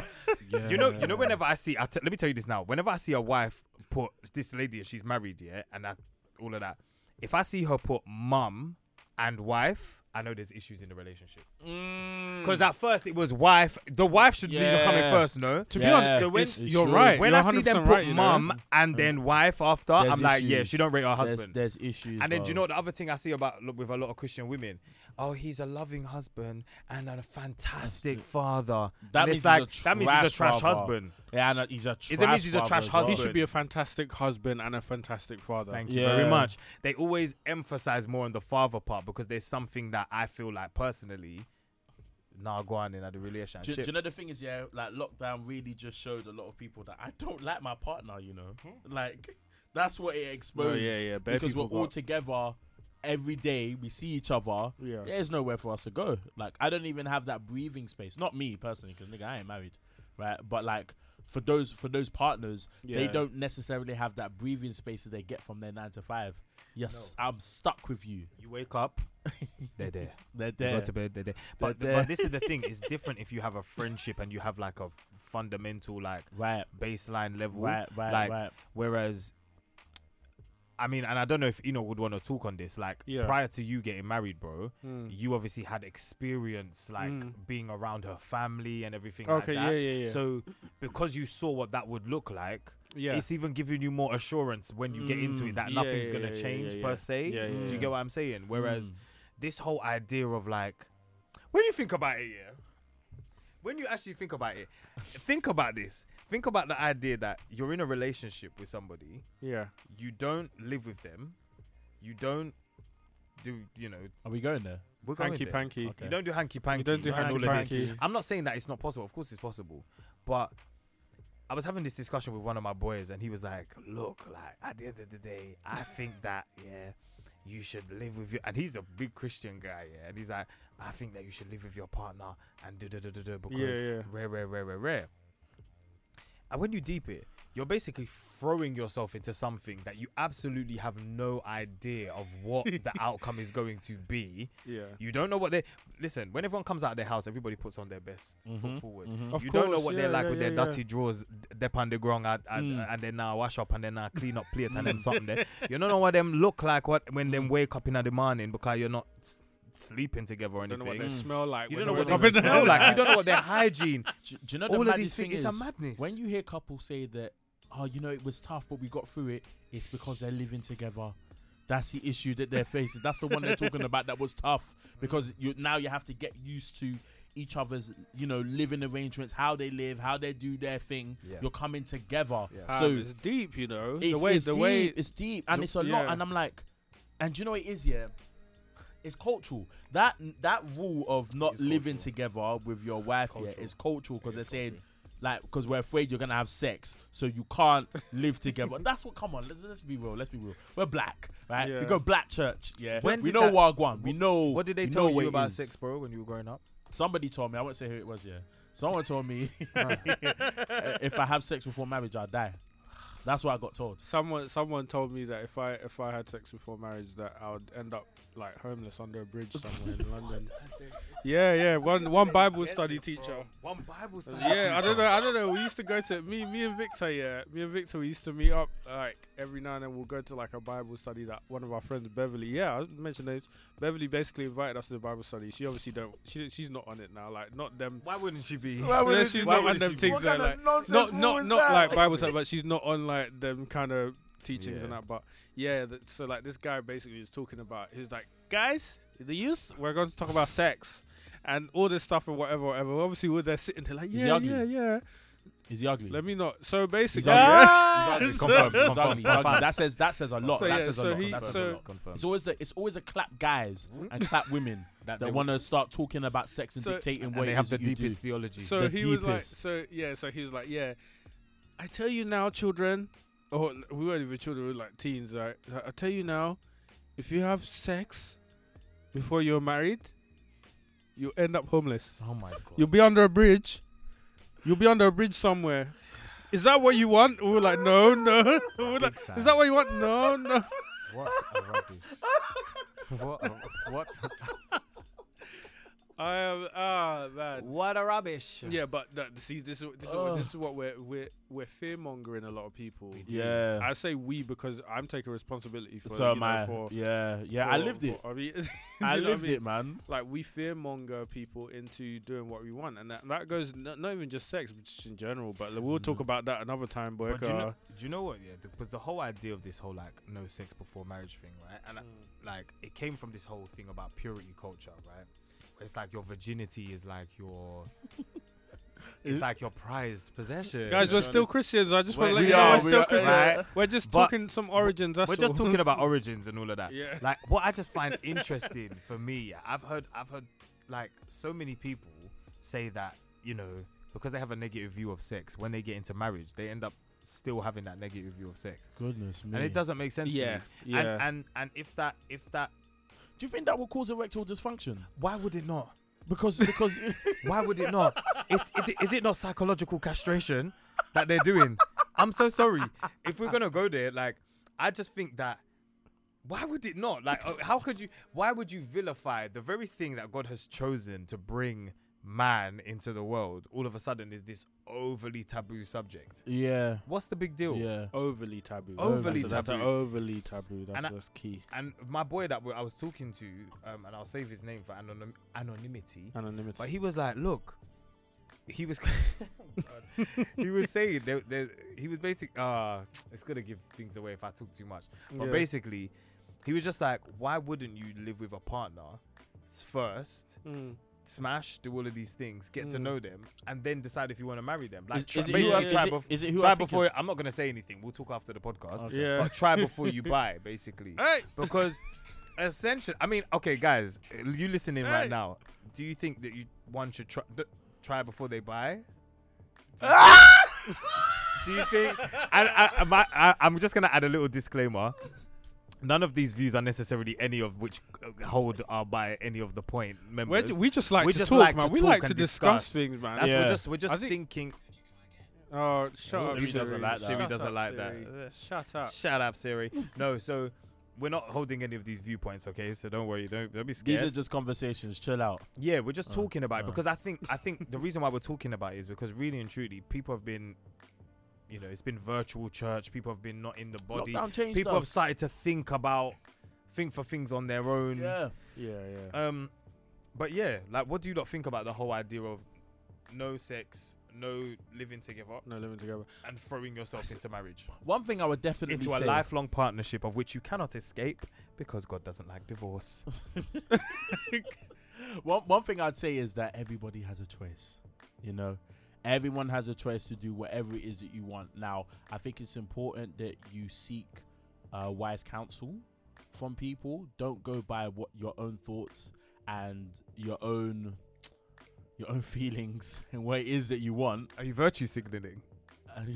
You know, you know. Whenever I see, I t- let me tell you this now. Whenever I see a wife put this lady, she's married, yeah, and that all of that. If I see her put mum and wife, I know there's issues in the relationship. Mm. Because at first it was wife. The wife should be coming first, no. To be Yeah, honest, So when- it's you're true. right. When You're I see them 100% put right, you know? mum and then wife after, There's I'm like, yeah, issues. she don't rate her husband. there's issues. And then do you bro. know the other thing I see about look, with a lot of Christian women? Oh, he's a loving husband and a fantastic father. That and means it's he's like a that means he's a trash trash father. husband. Yeah, and he's a trash. It means he's a father trash as well. He husband. should be a fantastic husband and a fantastic father. Thank you Yeah. very much. They always emphasize more on the father part because there's something that I feel like personally, nah, go on in the relationship. do you know the thing is, yeah, like lockdown really just showed a lot of people that I don't like my partner. You know, hmm. like that's what it exposed. Well, yeah, yeah. bare because we're people all got- together every day. We see each other. Yeah. There's nowhere for us to go. Like I don't even have that breathing space. Not me personally, because nigga, I ain't married, right? But like for those for those partners, they don't necessarily have that breathing space that they get from their nine to five. Yes, I'm stuck with you. you wake up, they're there. They're You there. go to bed, they're there. But, They're but this is the thing. It's different if you have a friendship and you have like a fundamental like Right, baseline level. right, right, like, right. Whereas, I mean, and I don't know if Eno would want to talk on this. Like Yeah. prior to you getting married, bro, Mm. you obviously had experience like Mm. being around her family and everything Okay, like yeah, that. yeah, yeah. So because you saw what that would look like, Yeah. it's even giving you more assurance when you get into Mm. it that Yeah, nothing's yeah, gonna change per se. Do you get what I'm saying? Whereas Mm. this whole idea of like, when you think about it, yeah, when you actually think about it, think about this. Think about the idea that you're in a relationship with somebody, Yeah. you don't live with them, you don't do, you know, Are we going there? we're going Hanky there. panky. Okay. You don't do hanky panky. You don't do hanky panky. panky. I'm not saying that it's not possible. Of course, it's possible. But I was having this discussion with one of my boys, and he was like, "Look, like at the end of the day, I think that yeah, you should live with your." And he's a big Christian guy, yeah. And he's like, "I think that you should live with your partner and do do do do do because Yeah, yeah. rare, rare, rare, rare, rare." And when you deep it, you're basically throwing yourself into something that you absolutely have no idea of what the outcome is going to be. Yeah. You don't know what they listen. When everyone comes out of their house, everybody puts on their best Mhm, foot forward. mhm. Of you don't know course, what yeah, they're like yeah, with their yeah, yeah. dirty drawers, they on the ground, and, and, Mm. and then now wash up and then now clean up plate and then something there. You don't know what them look like what when them wake up in the morning because you're not s- sleeping together or You don't know what anything. they Mm. smell like. You don't know what they up in the- smell like. You don't know what their hygiene. Do, do you know the All of these thing things. is It's a madness. when you hear couples say that, oh, you know, it was tough, but we got through it. It's because they're living together. That's the issue that they're facing. That's the one they're talking about. That was tough because you now you have to get used to each other's, you know, living arrangements, how they live, how they do their thing. Yeah. You're coming together. Yeah. Ah, So it's deep, you know. it's, the way, it's the deep, way. it's deep, and the- it's a lot. And I'm like, and do you know what it is? Yeah, it's cultural. That that rule of not It's living cultural. together with your wife yeah Cultural. is cultural because they're It's saying like because we're afraid you're gonna have sex, so you can't live together. And that's what. Come on, let's let's be real. Let's be real. We're black, right? Yeah. We go black church. Yeah, When we know that- Wagwan. We know. What did they tell you about sex, bro, when you were growing up? Somebody told me. I won't say who it was. Yeah, someone told me if I have sex before marriage, I'll die. That's what I got told. Someone, someone told me that if I if I had sex before marriage, that I would end up like homeless under a bridge somewhere in London. Yeah, yeah. One one Bible study teacher. One Bible study. Yeah, I don't know. I don't know. We used to go to me, me and Victor. Yeah, me and Victor. We used to meet up like every now and then. We'll go to like a Bible study that one of our friends, Beverly. Yeah, I mentioned names. Beverly basically invited us to the Bible study. She obviously don't. She she's not on it now. Like not them. Why wouldn't she be? Why wouldn't she's why not on wouldn't them she be? things What that like not not not that? like Bible study, but she's not on like them kind of teachings and that. But yeah, th- so like this guy basically was talking about. He's like, guys, the youth, we're going to talk about sex and all this stuff and whatever, whatever. Obviously, we're there sitting there like, Is yeah, yeah, yeah. Is he ugly? Let me not. So basically, He's ugly. yeah. He's ugly. Confirm, confirm, ugly. He's ugly. confirm. That says that says a lot. So, that yeah, says a so lot. he- that says so- a lot. Confirm. It's always the it's always a clap guys mm. and clap women That that want to start talking about sex and So- dictating and what they have the that you do. deepest theology. So The he was like, so yeah, so he was like, yeah. I tell you now, children. Oh, we weren't even children. We were like teens. Right? I tell you now, if you have sex before you're married, you end up homeless. oh my god. You'll be under a bridge. You'll be under a bridge somewhere. Is that what you want? We were like, no, no. We were like, Is that what you want? No, no. What a rubbish. what? A, what? I am ah man. What a rubbish. Yeah, but that, see, this is this is, what, this is what we're we're we're fear mongering a lot of people. Yeah. I say we because I'm taking responsibility for. so you am know, I. for, yeah, yeah. I lived it. for- I mean, do I you know what lived mean? it, man. Like we fear monger people into doing what we want, and that, that goes n- not even just sex, but just in general. But like, we'll talk Mhm. about that another time, boy. But do you, know, do you know what? Yeah, the, but the whole idea of this whole like no sex before marriage thing, right? And uh, like it came from this whole thing about purity culture, right? Where it's like your virginity is like your, it's like your prized possession. Guys, we're still Christians. I just want to let you know are, we're still Christians. right. We're just But- talking some origins. That's We're just talking about origins and all of that. yeah. Like what I just find interesting for me, I've heard, I've heard, like so many people say that you know because they have a negative view of sex when they get into marriage, they end up still having that negative view of sex, Goodness me. and it doesn't make sense. Yeah, to me. yeah. And, and and if that if that Do you think that will cause erectile dysfunction? why would it not? Because because Why would it not? it, it, is it not psychological castration that they're doing? I'm so sorry. If we're gonna go there, like, I just think that. Why would it not? Like, uh, how could you? Why would you vilify the very thing that God has chosen to bring man into the world? All of a sudden, is this overly taboo subject? yeah, What's the big deal? yeah. overly taboo. Overly that's, a- that's a taboo. overly taboo. That's And I- key. And my boy that I was talking to, um, and I'll save his name for anonym- anonymity. Anonymity. But he was like, look, he was he was saying that, there, he was basically Uh, it's gonna give things away if I talk too much. But Yeah. basically, he was just like, why wouldn't you live with a partner s- first? Mm. Smash, do all of these things, get to Mm. know them, and then decide if you want to marry them. Like, Is, try, is it who basically, I- try, is it- bef- is it who try I think before. I'm not gonna say anything. We'll talk after the podcast. Okay. Yeah. But try before you buy, basically, Hey. because essentially, I mean, okay, guys, you listening Hey. right now? Do you think that you one should try d- try before they buy? Do you think? And I, I, my, I, I'm just gonna add a little disclaimer. None of these views are necessarily any of which uh, hold are by any of the point We're members. ju- we just like We to just talk, like man. to we talk like to discuss, discuss. things, man. That's Yeah. we're just we're just think- thinking. Oh, shut up, Siri Siri. doesn't like that. Siri Shut doesn't up, like that. Siri. Shut up. Shut up, Siri. no, so we're not holding any of these viewpoints, okay? So don't worry, don't don't be These are just conversations. Chill out. Yeah, we're just Oh, talking about it oh. because I think I think the reason why we're talking about it is because really and truly people have been, you know, it's been virtual church. People have been not in the body. Lockdown changed People have started to think about, think for things on their own. Yeah. Yeah, yeah. Um, but yeah, like, what do you not think about the whole idea of no sex, no living together, no living together. and throwing yourself into marriage, One thing I would definitely into a lifelong partnership of which you cannot escape because God doesn't like divorce. one one thing I'd say is that everybody has a choice. You know, everyone has a choice to do whatever it is that you want. Now, I think it's important that you seek uh, wise counsel from people. Don't go by what your own thoughts and your own your own feelings and what it is that you want. Are you virtue signaling?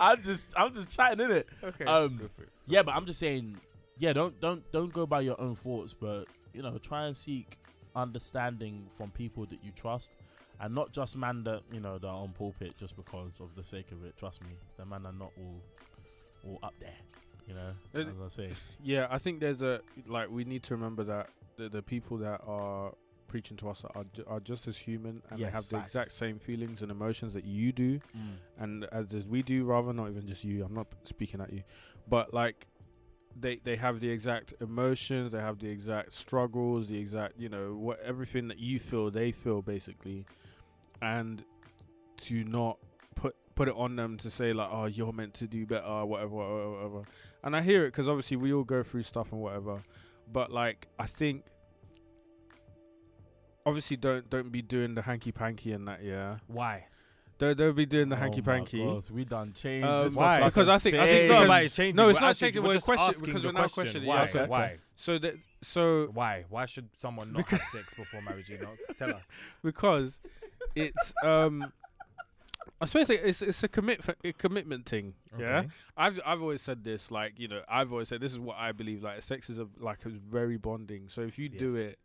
I'm just I'm just chatting in it. Okay. Um, go for it. Yeah, but I'm just saying, yeah, don't don't don't go by your own thoughts, but you know, try and seek understanding from people that you trust, and not just man that you know that are on pulpit just because of the sake of it. Trust me, the man are not all all up there. You know, Uh, as I say, Yeah, I think there's a like we need to remember that the, the people that are preaching to us are ju- are just as human and they have the facts. exact same feelings and emotions that you do and as, as we do rather not even just you i'm not speaking at you but like they they have the exact emotions they have the exact struggles the exact you know what everything that you feel they feel basically and to not put put it on them to say like oh you're meant to do better whatever whatever, whatever. and i hear it because obviously we all go through stuff and whatever but like i think obviously don't don't be doing the hanky panky and that yeah Why? Don't, don't be doing the hanky Oh my panky we done changed. Um, why? Because I think- I think It's not about it changing. No, it's we're not actually- changing, We're we're just question- asking because the we're now question. questioning- Why? yeah, okay. Why? So that so Why? Why should someone not have sex before marriage? You know, tell us. because it's um I suppose it- it's it's a commit a commitment thing. Yeah, Okay. I've I've always said this. Like you know, I've always said this is what I believe. Like sex is a, like a very bonding. So if you do it,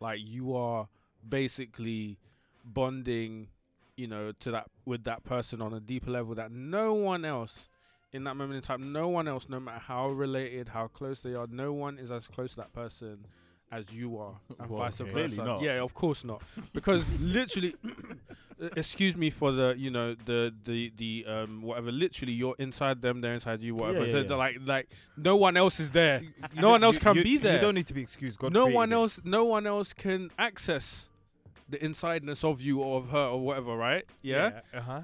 like you are basically bonding, you know, to that with that person on a deeper level that no one else. In that moment in time, no one else, no matter how related, how close they are, no one is as close to that person as you are, and Well, vice versa. Yeah, of course not, because literally, excuse me for the you know the the the um whatever. Literally, you're inside them, they're inside you, whatever. Yeah, yeah, they're yeah. like like no one else is there. No one else you- can you- be there. You don't need to be excused. God no one it. else, no one else can access the insideness of you or of her or whatever, right? Yeah, Uh huh.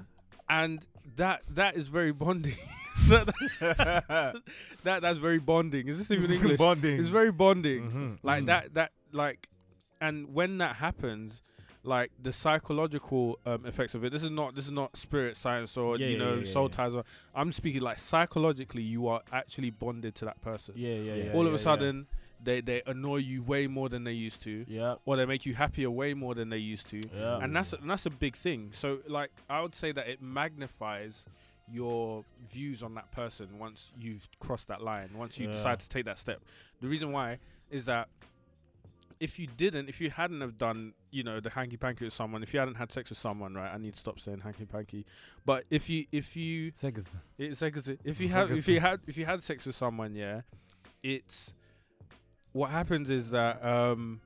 and that that is very bonding. that, that that's very bonding. Is this even English? Bonding. It's very bonding. Mhm. Like Mm. that that like, and when that happens. Like the psychological um, effects of it. This is not. This is not spirit science or Yeah, you yeah, know yeah, soul ties. Or, I'm speaking like psychologically. You are actually bonded to that person. Yeah, yeah, yeah. All of a sudden, they they annoy you way more than they used to. Yeah, or they make you happier way more than they used to. Yeah. and that's and that's a big thing. So like i would say that it magnifies your views on that person once you've crossed that line once you Yeah. decide to take that step. The reason why is that if you didn't if you hadn't have done you know the hanky panky with someone if you hadn't had sex with someone right i need to stop saying hanky panky. But if you if you Segas. it's it's- if you have if you had if you had sex with someone, yeah, it's what happens is that um,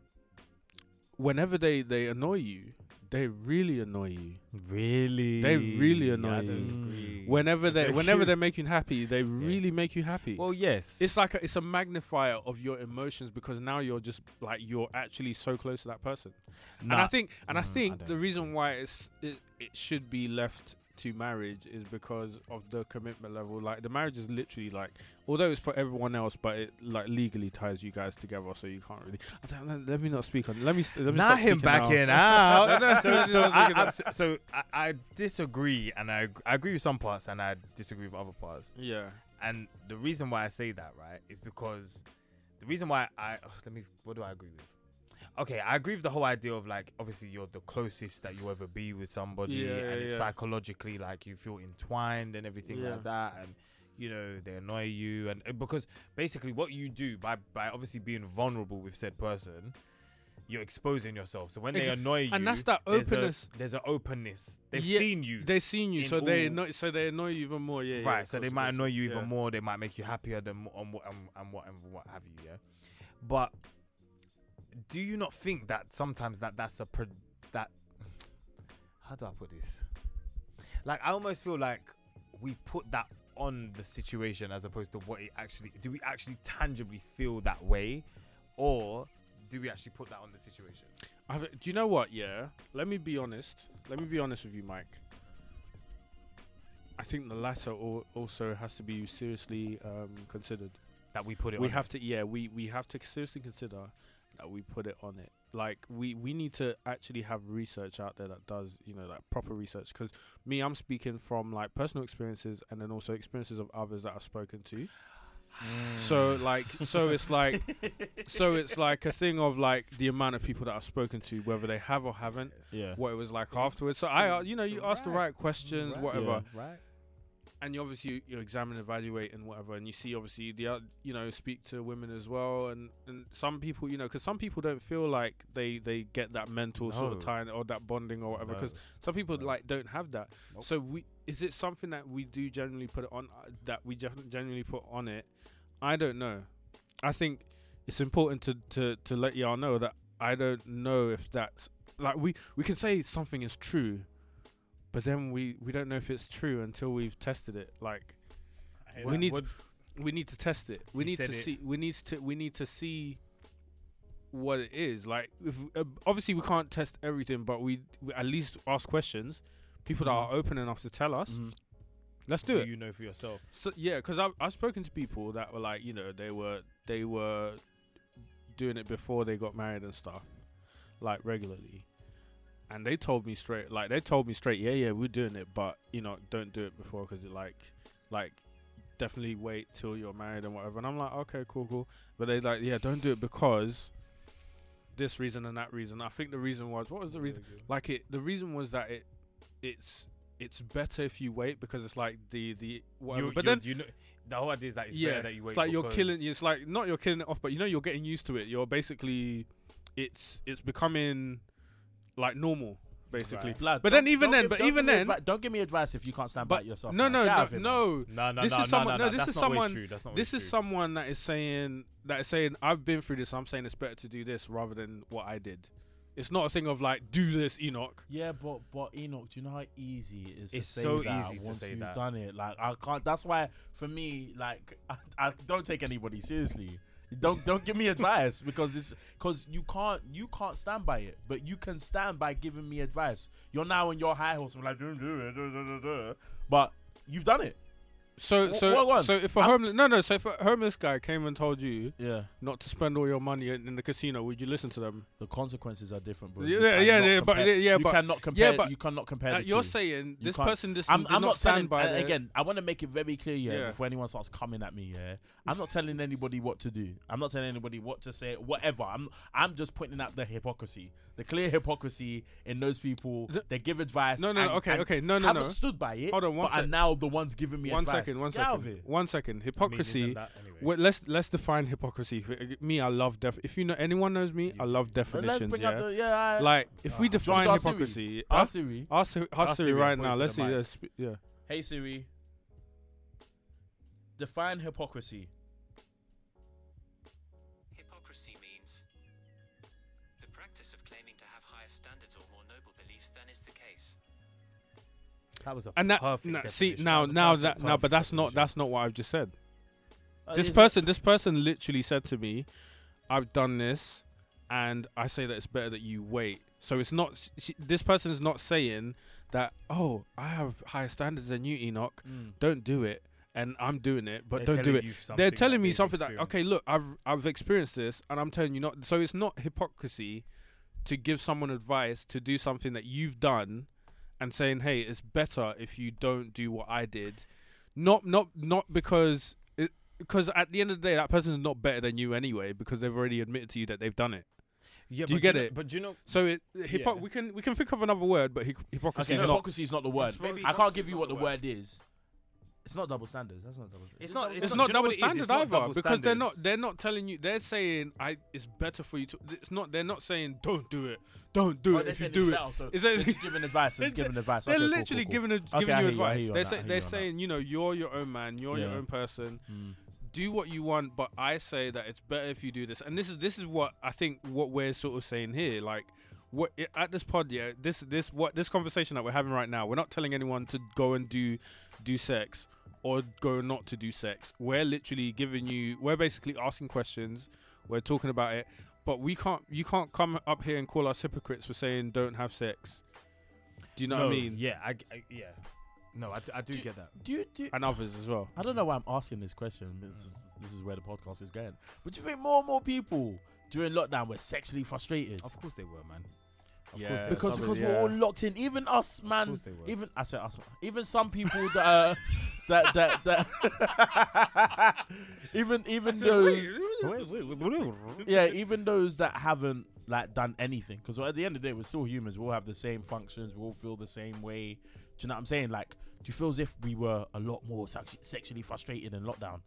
whenever they they annoy you, they really annoy you. Really, They really annoy don't you. agree. Whenever they, whenever they make you happy, they really make you happy. well, yes, it's like a, it's a magnifier of your emotions because now you're just like you're actually so close to that person. And I think and I Mm, I think don't the reason why it's it, it should be left to marriage is because of the commitment level. Like the marriage is literally like although it's for everyone else, but it like legally ties you guys together, so you can't really. Let, me not speak on. Let me. Let me Not him backing out. No, so, so, I. So I, I disagree, and I, I agree with some parts, and I disagree with other parts. Yeah. And the reason why I say that, right, is because the reason why I ugh, let me. What do I agree with? Okay, I agree with the whole idea of like obviously you're the closest that you ever be with somebody, Yeah, and it's yeah. psychologically like you feel entwined and everything Yeah. like that, and you know they annoy you, and and because basically what you do by by obviously being vulnerable with said person, you're exposing yourself. So when they annoy you, and that's that openness. There's an openness. They've seen you, They've seen you, so they annoy, so they annoy you even more. Yeah. right? so they might annoy you even more. They might make you happier than and what and, and what and what have you. Yeah, but do you not think that sometimes that that's a pro- that how do I put this? Like I almost feel like we put that on the situation as opposed to what it actually. Do we actually tangibly feel that way, or do we actually put that on the situation? I've, do you know what? Yeah. Let me be honest. Let me be honest with you, Mike. I think the latter al- also has to be seriously um, considered. That we put it. we on have to, yeah, we we have to seriously consider that we put it on it. Like we we need to actually have research out there that does you know like proper research. Because me, I'm speaking from like personal experiences and then also experiences of others that I've spoken to. So like, so it's like, so it's like a thing of like the amount of people that I've spoken to, whether they have or haven't, Yeah. what it was like afterwards. So I, uh, you know, you ask the Right. right questions, Right. whatever, right. And you obviously you examine, evaluate, and whatever, and you see obviously the, you know, speak to women as well, and and some people, you know, because some people don't feel like they they get that mental sort of No. time or that bonding or whatever, because some people No. like don't have that. Nope. So we is it something that we do generally put it on uh, that we generally put on it? I don't know. I think it's important to to to let y'all know that I don't know if that's like we we can say something is true, but then we we don't know if it's true until we've tested it. Like We need- What- we need to test it. We He need to it. see. We need to. We need to see what it is. Like, if, uh, obviously we can't test everything, but we, we at least ask questions. People that Mm-hmm. are open enough to tell us. Mhm. Let's do it. you know for yourself? So, yeah, because I've I've spoken to people that were like, you know, they were they were doing it before they got married and stuff, like regularly, and they told me straight, like they told me straight, yeah, yeah, we're doing it, but you know, don't do it before because it like, like, definitely wait till you're married and whatever. And I'm like, okay, cool, cool, but they like, yeah, don't do it because this reason and that reason. I think the reason was what was the reason? Like it, the reason was that it, it's. It's better if you wait because it's like the the whatever. You, but you- then you know the whole idea is that it's yeah, better that you wait. it's like you're killing. It's like not you're killing it off, but you know you're getting used to it. You're basically, it's it's becoming like normal, basically. Right. Blood, But don't- then even then- give- but even then- advi- don't give me advice if you can't stand But by yourself. no, man. no, no, of here, man. no. No, no, This no, is no, someone- no, no, no, this that's is not someone- True. That's not This always is true. someone that is saying that is saying I've been through this. I'm saying it's better to do this rather than what I did. It's not a thing of like do this, Enoch. Yeah, but but Enoch, do you know how easy it is? It's to say so that easy to once say you've that. done it. Like I can't. That's why for me, like I, I don't take anybody seriously. Don't don't give me advice because it's because you can't you can't stand by it, but you can stand by giving me advice. You're now on your high horse. I'm like, but you've done it. So so what so if a I'm- homeless no no so if a homeless guy came and told you Yeah, not to spend all your money in, in the casino, would you listen to them? the consequences are different, bro. Yeah, You yeah, yeah, but- compare- yeah, you but- cannot compare. Yeah, but- you cannot compare. Uh, you're two. saying You this person did, I'm, I'm not stand telling. by and again, I want to make it very clear, yeah, Yeah. before anyone starts coming at me, yeah. I'm not telling anybody what to do. I'm not telling anybody what to say, whatever. I'm I'm just pointing out the hypocrisy, the clear hypocrisy in those people. The- they give advice. No, no, and- no. Okay, okay. No, no, haven't no. stood by it. Hold on, one but are now the ones giving me One advice. second, one Get out of second, here. one second. I mean, Hypocrisy. that anyway? Wait, let's let's define hypocrisy. For- Me, I love def. If you know anyone knows me, I love But let's definitions. bring Yeah. up the yeah. I- Like if we Ah. define Jump Siri. hypocrisy, Ask ask Siri. ask Siri- ask Ask Siri Siri right and now. point to Let's the see. mic. Yeah. Hey Siri. Define hypocrisy. That was a And that perfect nah, see definition. now was a now perfect, that now, perfect but that's not definition. that's not what I've just said. Uh, This is it- person, this person literally said to me, "I've done this, and I say that it's better that you wait." So it's not. She, this person is not saying that. Oh, I have higher standards than you, Enoch. Mm. Don't do it, and I'm doing it, but They're don't do telling it. you They're that telling me they've something that experienced. okay, look, I've I've experienced this, and I'm telling you not. So it's not hypocrisy to give someone advice to do something that you've done, and saying, "Hey, it's better if you don't do what I did." Not not not because it, because at the end of the day, that person is not better than you anyway because they've already admitted to you that they've done it. Yeah, Do you but get know- it? But do you know, So it hypo- Yeah. we can we can think of another word, but hypocrisy Okay, is not. hypocrisy is not the word. Maybe I can't give you what the the word is. It's not double standards. That's not double. It's not- It's, do not you know double what it is? standard It's either double because they're not they're not telling you they're saying I it's better for you to it's not they're not saying don't do it don't do it they're if you saying do it's it better, so Is it- just giving advice. They're giving advice. they're Okay, cool, literally cool, giving a, giving I you hear you, advice you they're, say, I they're you that. saying you know you're your own man you're your own person. Mm. do what you want but I say that it's better if you do this and this is this is what I think what we're sort of saying here like what at this pod yeah this this what this conversation that we're having right now we're not telling anyone to go and do do sex or go not to do sex we're literally giving you we're basically asking questions we're talking about it but we can't you can't come up here and call us hypocrites for saying don't have sex do you know what I mean Yeah, I, I- yeah. No, I do Do- get that. Do you, do you- and others as well I don't know why I'm asking this question. but This is, this is where the podcast is going. But do you think more and more people during lockdown were sexually frustrated? Of course they were, man. Of Yeah, because some because of- we're all locked in. Even us, man. course they were. Even I said us. Even some people that uh, that that that even even those yeah even those that haven't like done anything because at the end of the day we're still humans. We all have the same functions. We all feel the same way. Do you know what I'm saying? Like, do you feel as if we were a lot more sexually frustrated in lockdown?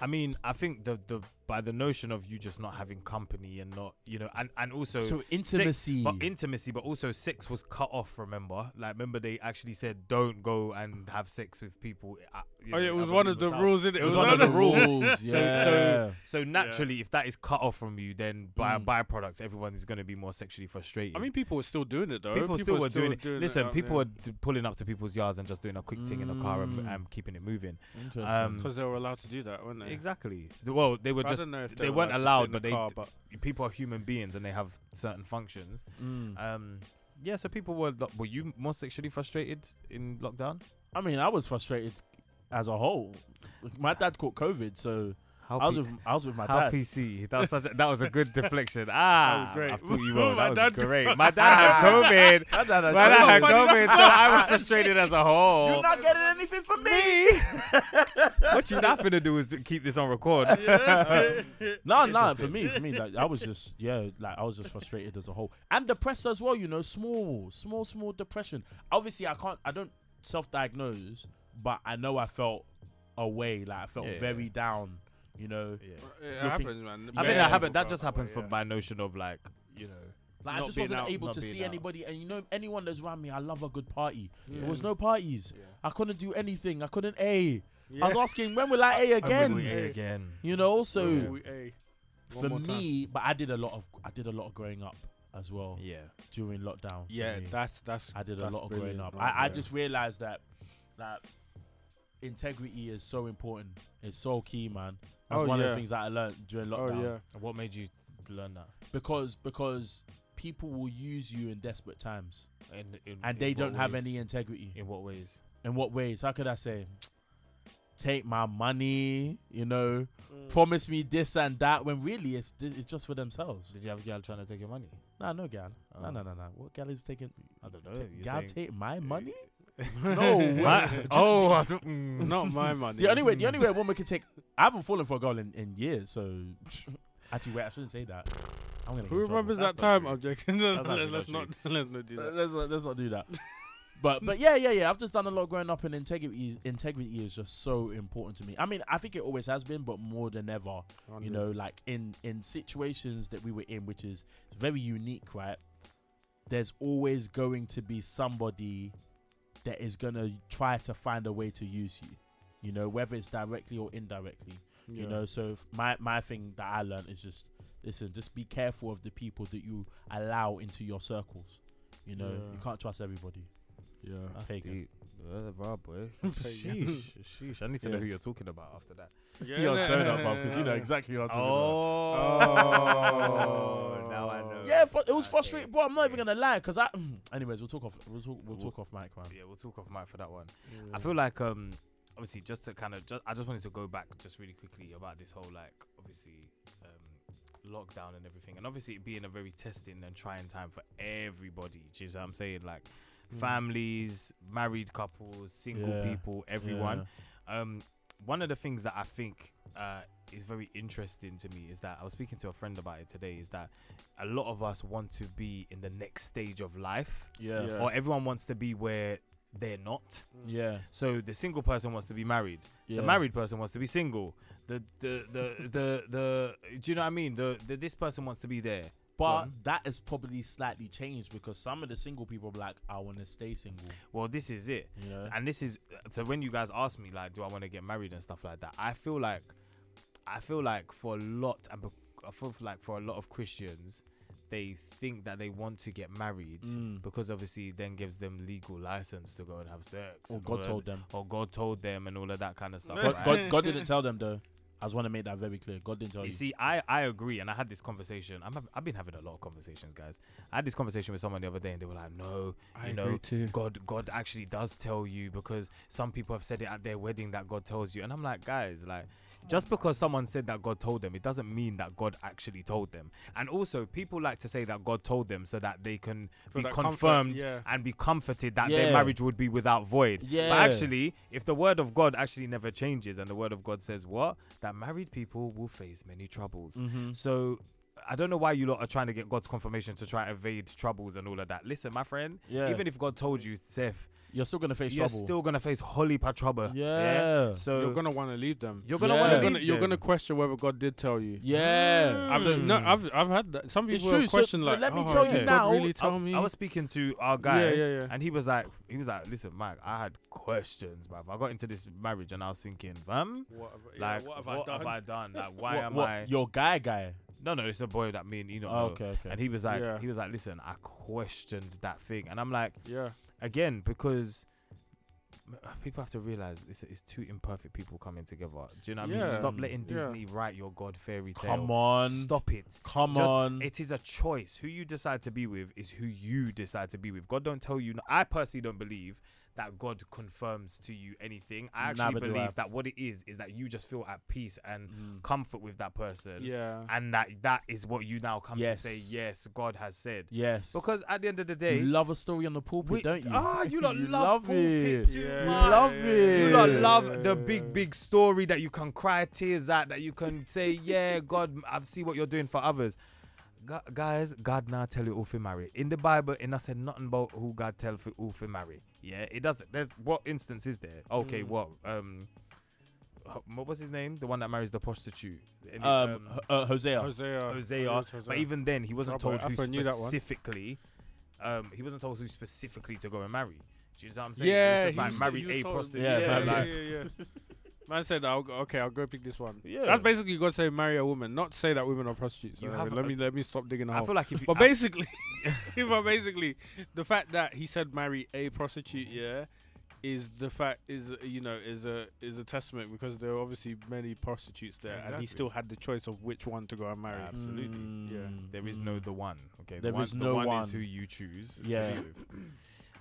I mean, I think the the by the notion of you just not having company and not you know and and also So sex- intimacy. but intimacy, but also sex was cut off. Remember, like remember they actually said don't go and have sex with people. uh, you oh yeah it was other one of the people's house. rules in it It was one of the rules. Yeah. So so so naturally, if that is cut off from you, then by a Mm. byproduct, everyone is going to be more sexually frustrated. I mean people were still doing it though people, still are were doing it. Listen, out people there. were d- pulling up to people's yards and just doing a quick thing in a car and, Mm. and keeping it moving. Interesting. um, Because they were allowed to do that, weren't they? Exactly. Well, they were I just don't know if they were weren't allowed, in the but they car, but people are human beings and they have certain functions. Mm. Um, yeah. So people were. lo- Were you more sexually frustrated in lockdown? I mean, I was frustrated as a whole. My dad caught COVID, so How I was P- with I was with my how dad. PC? That was such. A, that was a good deflection. Ah, great. I've taught you well. My That dad- was great. My dad had COVID. My dad had My dad had COVID. COVID, so I was frustrated as a whole. You're not getting anything from me. what you not finna do is keep this on record. No, no, for me, for me, like I was just yeah, like I was just frustrated as a whole and depressed as well. You know, small, small, small depression. Obviously, I can't, I don't self-diagnose, but I know I felt away, like I felt Yeah. very down. You know, Yeah. it Looking- happens, man. I think Yeah. that happened. That just happens way, from my notion of like, you know, like I Not just being wasn't out, able not to being see out. anybody. And you know, anyone that's around me, I love a good party. Yeah. There was no parties. Yeah. I couldn't do anything. I couldn't A. Yeah. I was asking when will I A again? When we A again. You know, so Yeah, we- hey, one for more time. me, but I did a lot of I did a lot of growing up as well Yeah. during lockdown. for yeah, me. that's that's. I did a that's lot of growing brilliant, up. man, I, I yeah. just realized that that integrity is so important. It's so key, man. That's Oh, one of yeah. the things that I learned during Oh lockdown. yeah, What made you learn that? Because because people will use you in desperate times, In, in, and in they don't have ways? any integrity. In what ways? In what ways? How could I say? Take my money, you know. Promise me this and that, when really it's it's just for themselves. Did you have a girl trying to take your money? Nah, no gal. Oh. No, no, no, no. What gal is taking? I don't know. Ta- gal saying- take my money? no, way. My- oh, Mm. not my money. The only way, the only way a woman can take. I haven't fallen for a girl in, in years, so actually, wait, I shouldn't say that. I'm gonna. Who remembers that time? I'm joking. That's let's actually let's not not let's not do that. Let's not, let's not do that. but but yeah yeah yeah. I've just done a lot growing up, and integrity integrity is just so important to me. I mean, I think it always has been, but more than ever. You know, like in in situations that we were in, which is very unique, right? There's always going to be somebody that is gonna try to find a way to use you. You know, whether it's directly or indirectly. Yeah. You know, so f- my my thing that I learned is just listen, just be careful of the people that you allow into your circles. You know, Yeah. you can't trust everybody. Yeah. That's Pagan. deep. Uh, rah, boy. Sheesh, sheesh. I need to know who you're talking about after that. Yeah, You're innit? donut, bruv, because you know exactly what I'm talking Oh, Oh. now I know. Yeah, fu- it was Okay. frustrating, bro. I'm not even gonna lie, cause I. Anyways, we'll talk off. We'll talk. We'll We'll- talk off mic, man. Yeah, we'll talk off mic for that one. Yeah. I feel like um obviously just to kind of just I just wanted to go back just really quickly about this whole like obviously um lockdown and everything and obviously it being a very testing and trying time for everybody. Do you see what I'm saying? Like Mm. families, married couples, single Yeah. people, everyone. Um one of the things that I think uh is very interesting to me is that I was speaking to a friend about it today is that a lot of us want to be in the next stage of life Yeah. Yeah. or everyone wants to be where they're not. Yeah. So the single person wants to be married. Yeah. The married person wants to be single. The the the the the, do you know what I mean? The, the this person wants to be there. But One. that has probably slightly changed because some of the single people are like, I want to stay single. Well, this is it. Know. And this is so when you guys ask me like, do I want to get married and stuff like that? I feel like, I feel like for a lot, and I feel like for a lot of Christians, they think that they want to get married Mm. because obviously then gives them legal license to go and have sex. Or God told them. Or God told them and all of that kind of stuff. God, right? God, God didn't tell them though. I just want to make that very clear. God didn't tell you. You see, I, I agree, and I had this conversation. I'm, I've been having a lot of conversations, guys. I had this conversation with someone the other day, and they were like, "No, I you know, too. God, God actually does tell you because some people have said it at their wedding that God tells you." And I'm like, guys, like, just because someone said that God told them, it doesn't mean that God actually told them. And also, people like to say that God told them so that they can For be that comfort, confirmed yeah. and be comforted that Yeah. their marriage would be without void. Yeah. But actually, if the word of God actually never changes, and the word of God says what that married people will face many troubles. Mhm. So I don't know why you lot are trying to get God's confirmation to try and evade troubles and all of that. Listen, my friend, Yeah. even if God told you, Seth, You're still gonna face you're trouble. still gonna face holy pa trouble. yeah. So you're gonna want to leave them. you're gonna Yeah. want You're to gonna, you're gonna question whether God did tell you. Yeah. Mm. I've, So- no, mm. I've I've had that. Some It's people true, have so- questioned so like, let me oh, tell you did now, God really I, tell me. I was speaking to our guy, yeah, yeah, yeah. and he was like, he was like, listen, Mike, I had questions, bruv. I got into this marriage, and I was thinking, fam, what have, yeah, like, what have what I done? have I done? Like, why What- am what, I? Your guy, guy. No, no, it's a boy that me and you know. Oh, okay, okay. And he was like, Yeah. he was like, listen, I questioned that thing, and I'm like, yeah, again, because people have to realize it's, is two imperfect people coming together. Do you know what I mean? Stop letting Yeah. Disney write your God fairy tale. Come on. Stop it. Come Just- on. It is a choice. Who you decide to be with is who you decide to be with. God don't tell you. I personally don't believe that God confirms to you anything. I actually do I. believe that what it is is that you just feel at peace and Mm. comfort with that person. yeah. And that that is what you now come Yes. to say. Yes, God has said. Yes. Because at the end of the you day, love a story on the pulpit, we- don't you? Ah, you lot You love, love pulpit it. too Yeah, much. love it. You lot love the big, big story that you can cry tears at, that you can say, yeah, God, I see what you're doing for others. Gu- guys, God now tell you who to marry. In the Bible, it not said nothing about who God tell for who to marry. Yeah, it doesn't. There's what instance is there? Okay, Mm. what? Um, what was his name? The one that marries the prostitute. Any- um, H- uh, Hosea. Hosea. Hosea. It But even then, he wasn't but told who I knew that one. specifically. Um, he wasn't told who specifically to go and marry. Do you know what I'm saying? yeah, it was just he like was- marry he was a prostitute. Yeah, yeah, marry- yeah, yeah, yeah. Man said, I'll go, "Okay, I'll go pick this one." Yeah. That's basically you got to say marry a woman, not say that women are prostitutes. You have let a- me let me stop digging a I hole. feel like if you, But I- basically, but basically, the fact that he said marry a prostitute, yeah, is the fact is you know is a is a testament because there are obviously many prostitutes there, and he still had the choice of which one to go and marry. Absolutely. Yeah. Mm, there is no the one. Okay, There the one, is the no one, one. is who you choose. Yeah. To be with.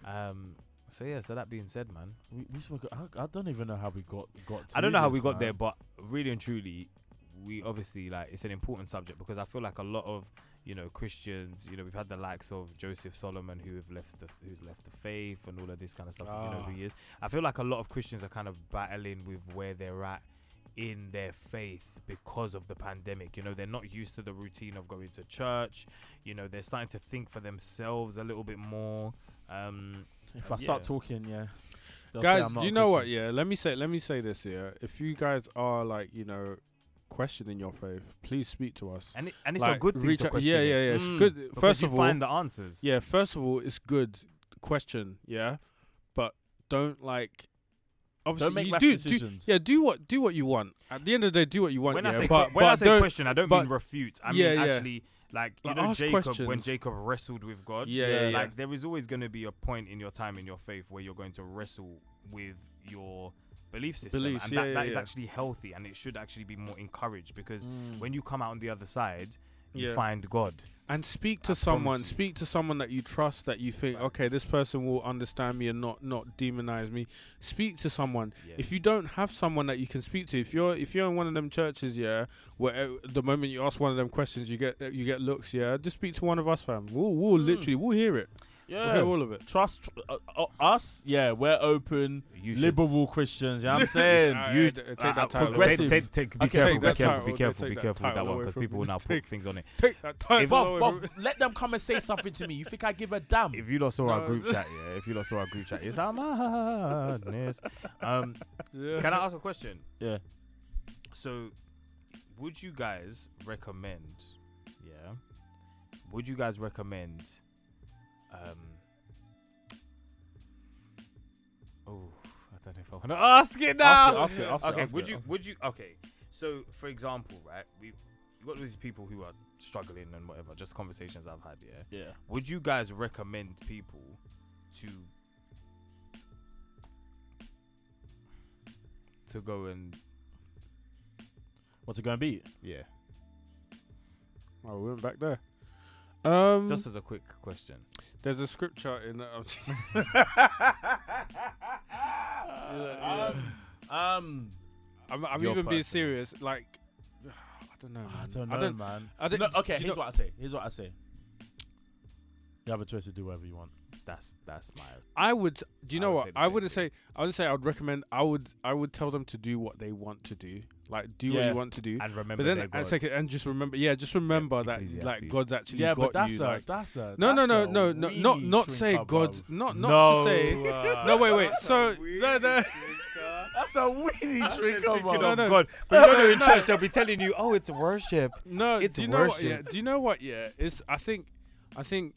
Um. So yeah. So that being said, man, We, we spoke, I, I don't even know how we got got. To I don't know how we this, got man. there, but really and truly, we obviously like it's an important subject because I feel like a lot of you know Christians, you know, we've had the likes of Joseph Solomon who have left the who's left the faith and all of this kind of stuff. You know Ah. who he is. I feel like a lot of Christians are kind of battling with where they're at in their faith because of the pandemic. You know, they're not used to the routine of going to church. You know, they're starting to think for themselves a little bit more. Um, If I Yeah. start talking, yeah. guys, do you know what? Yeah, let me say let me say this here. If you guys are like you know questioning your faith, please speak to us. and it, and it's a good thing reach to out- question. Yeah, yeah, yeah. It's Mm. good. First you of all, find the answers. Yeah, first of all, it's good question, yeah, but don't like. Obviously, Don't make you rash do, do decisions. yeah, do what do what you want. At the end of the day, do what you want. when yeah, I say but, when but I say don't, question, I don't but- mean refute. I Yeah, mean yeah. actually Like you Like, know, ask Jacob when questions. Jacob wrestled with God. Yeah, yeah, yeah. Like there is always going to be a point in your time in your faith where you're going to wrestle with your belief system, Beliefs, and yeah, that, yeah, that is yeah. actually healthy, and it should actually be more encouraged because Mm. when you come out on the other side, you Yeah. find God. And speak I to someone speak to someone that you trust that you think okay this person will understand me and not not demonize me. Speak to someone. If you don't have someone that you can speak to if you're if you're in one of them churches yeah where uh, the moment you ask one of them questions you get you get looks yeah just speak to one of us fam. We'll, we'll Mm. literally we'll hear it Yeah. all of it Trust tr- uh, uh, us. Yeah, we're open, you should liberal Christians. You know what I'm saying? You, take that uh, title progressive. away. Take, take, be Okay, careful, take be that careful, title, be okay, careful, take be that careful with that title one away because from people me. will now put Take- things on it. take that title buff, away buff, from me. let them come and say something to me. You think I give a damn? If you lot saw our No. group chat, yeah, if you lot saw our group chat, it's our madness. Um, Yeah. can I ask a question? Yeah. So, would you guys recommend? Yeah. Would you guys recommend? Um. Oh, I don't know if I want to ask it now. Ask it, ask it, ask it, okay. ask would it, you? Would you? Okay. So, for example, right, we we got these people who are struggling and whatever. Just conversations I've had. Yeah. Yeah. Would you guys recommend people to to go and What's it going to be? yeah? oh we went back there um Just as a quick question. There's a scripture in that Um, um, I'm, I'm Your even being serious. Like, I don't know. Man. I don't know, I don't. man. I don't No, okay, here's know- what I say. Here's what I say. You have a choice to do whatever you want. That's that's my. I would. Do you I know what? I wouldn't thing. say. I wouldn't say. I would recommend. I would. I would tell them to do what they want to do. Like, do what you want to do. And remember, But then, God. second, and just remember. Yeah, just remember that like God's actually Yeah, got but that's you. a like, that's a no, no, that's no, no, no, not not say God's. Not not no, to say. uh, No, wait, wait. So no, no. That's a weenie That's thinking bruv. No, no. God. But you know, in church they'll be telling you, "Oh, it's worship." No, It's do you know what? worship. Yeah, do you know what? Yeah, it's. I think, I think,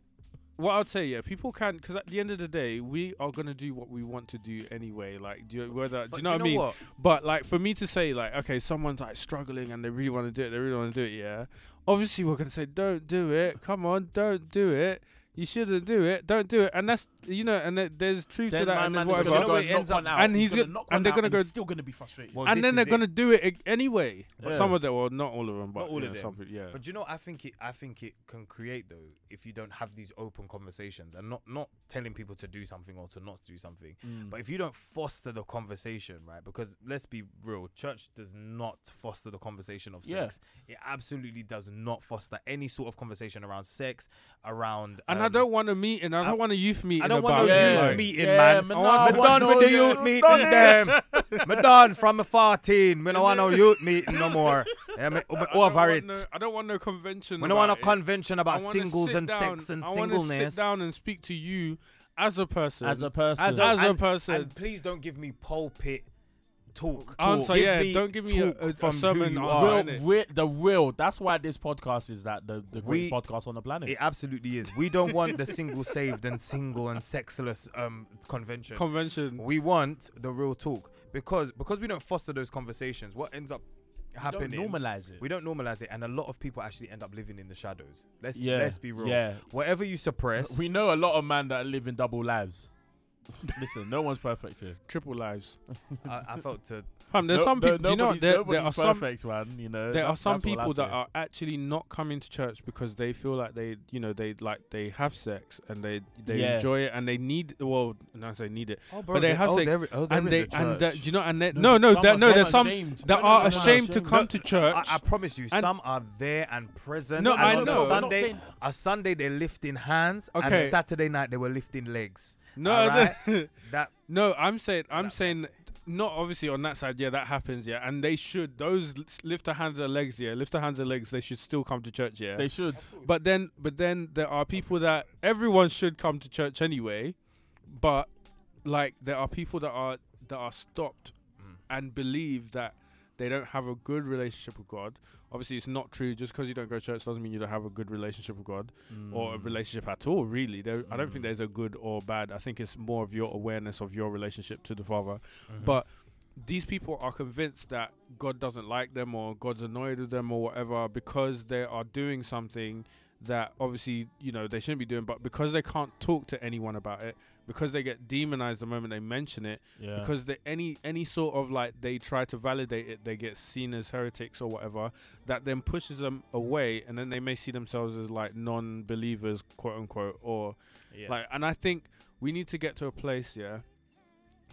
what I'd say, yeah, people can because at the end of the day, we are gonna do what we want to do anyway. Like, do you, whether do But you know what I mean? What? But like, for me to say, like, okay, someone's like struggling and they really want to do it, they really want to do it. Yeah, obviously we're gonna say, don't do it. Come on, don't do it. You shouldn't do it. Don't do it. And that's you know, and there- there's truth Then to that, my and man there's is Because gonna you whatever. go what and it ends knock one out. and he's gonna gonna- and they're out gonna and go- he's still gonna be frustrated. Well, and this then they're it. gonna do it ag- anyway. But Yeah. some of them, well, not all of them, but Not all yeah, of them. some people, yeah. But you know, I think it. I think it can create though if you don't have these open conversations and not not telling people to do something or to not do something. Mm. But if you don't foster the conversation, right? Because let's be real, church does not foster the conversation of Yeah. sex. It absolutely does not foster any sort of conversation around sex, around. And I don't want a meeting. I I- don't want a youth meeting I don't about want no Yeah. youth like, meeting, Yeah, man. man, I want I me done with the youth- youth meeting, them. me done from a 14. Me don't want no youth meeting no more. Yeah, me, me I don't over it. No, I don't want no convention. we don't want a convention about singles and down- sex and singleness. I wanna sit down and speak to you as a person. as a person, as, as a and- person. And please don't give me pulpit talk. Answer, Give yeah, me don't give me a- talk a- a from who sermon you answer, are. real, innit? real, the real. That's why this podcast is that the the We- greatest podcast on the planet. It absolutely is. We don't want the single saved and single and sexless um convention. convention. we want the real talk because because we don't foster those conversations. What ends up Don't happening? normalize it. we don't normalize it, and a lot of people actually end up living in the shadows. Let's yeah, let's be real. Yeah, Whatever you suppress, we know a lot of men that live in double lives. Listen, no one's perfect here. Triple lives. I, I felt to Fam, there's No- some no- people. do you know nobody's- there, there nobody's are some perfect, man. You know, there are That's- some that's all I people that say. are actually not coming to church because they feel like they you know they like they have sex and they they Yeah. enjoy it and they need well not say need it oh, But they have oh, sex, they're, oh, they're and in they the and that church. do you know and they, No, no no that, no there's some that are some ashamed to ashamed. come to church. I, I promise you, And- some are there and present. No, and I on know. A We're not Sunday, saying- a Sunday they're lifting hands, Okay. and Saturday night they were lifting legs. No Alright? That no I'm saying I'm saying messy. not obviously on that side yeah that happens yeah and they should those lift their hands and legs yeah lift their hands and legs they should still come to church yeah They should. But then, but then there are people that everyone should come to church anyway, but like there are people that are that are stopped Mm. and believe that they don't have a good relationship with God. Obviously, it's not true. Just because you don't go to church doesn't mean you don't have a good relationship with God or a Mm. relationship at all. Really, there, I don't think Mm. there's a good or bad. I think it's more of your awareness of your relationship to the Father. Mhm. But these people are convinced that God doesn't like them or God's annoyed with them or whatever because they are doing something that obviously you know they shouldn't be doing, but because they can't talk to anyone about it, because they get demonized the moment they mention it, Yeah. because they, any any sort of like they try to validate it, they get seen as heretics or whatever. That then pushes them away, and then they may see themselves as like non-believers, quote unquote, or Yeah. like. And I think we need to get to a place, yeah,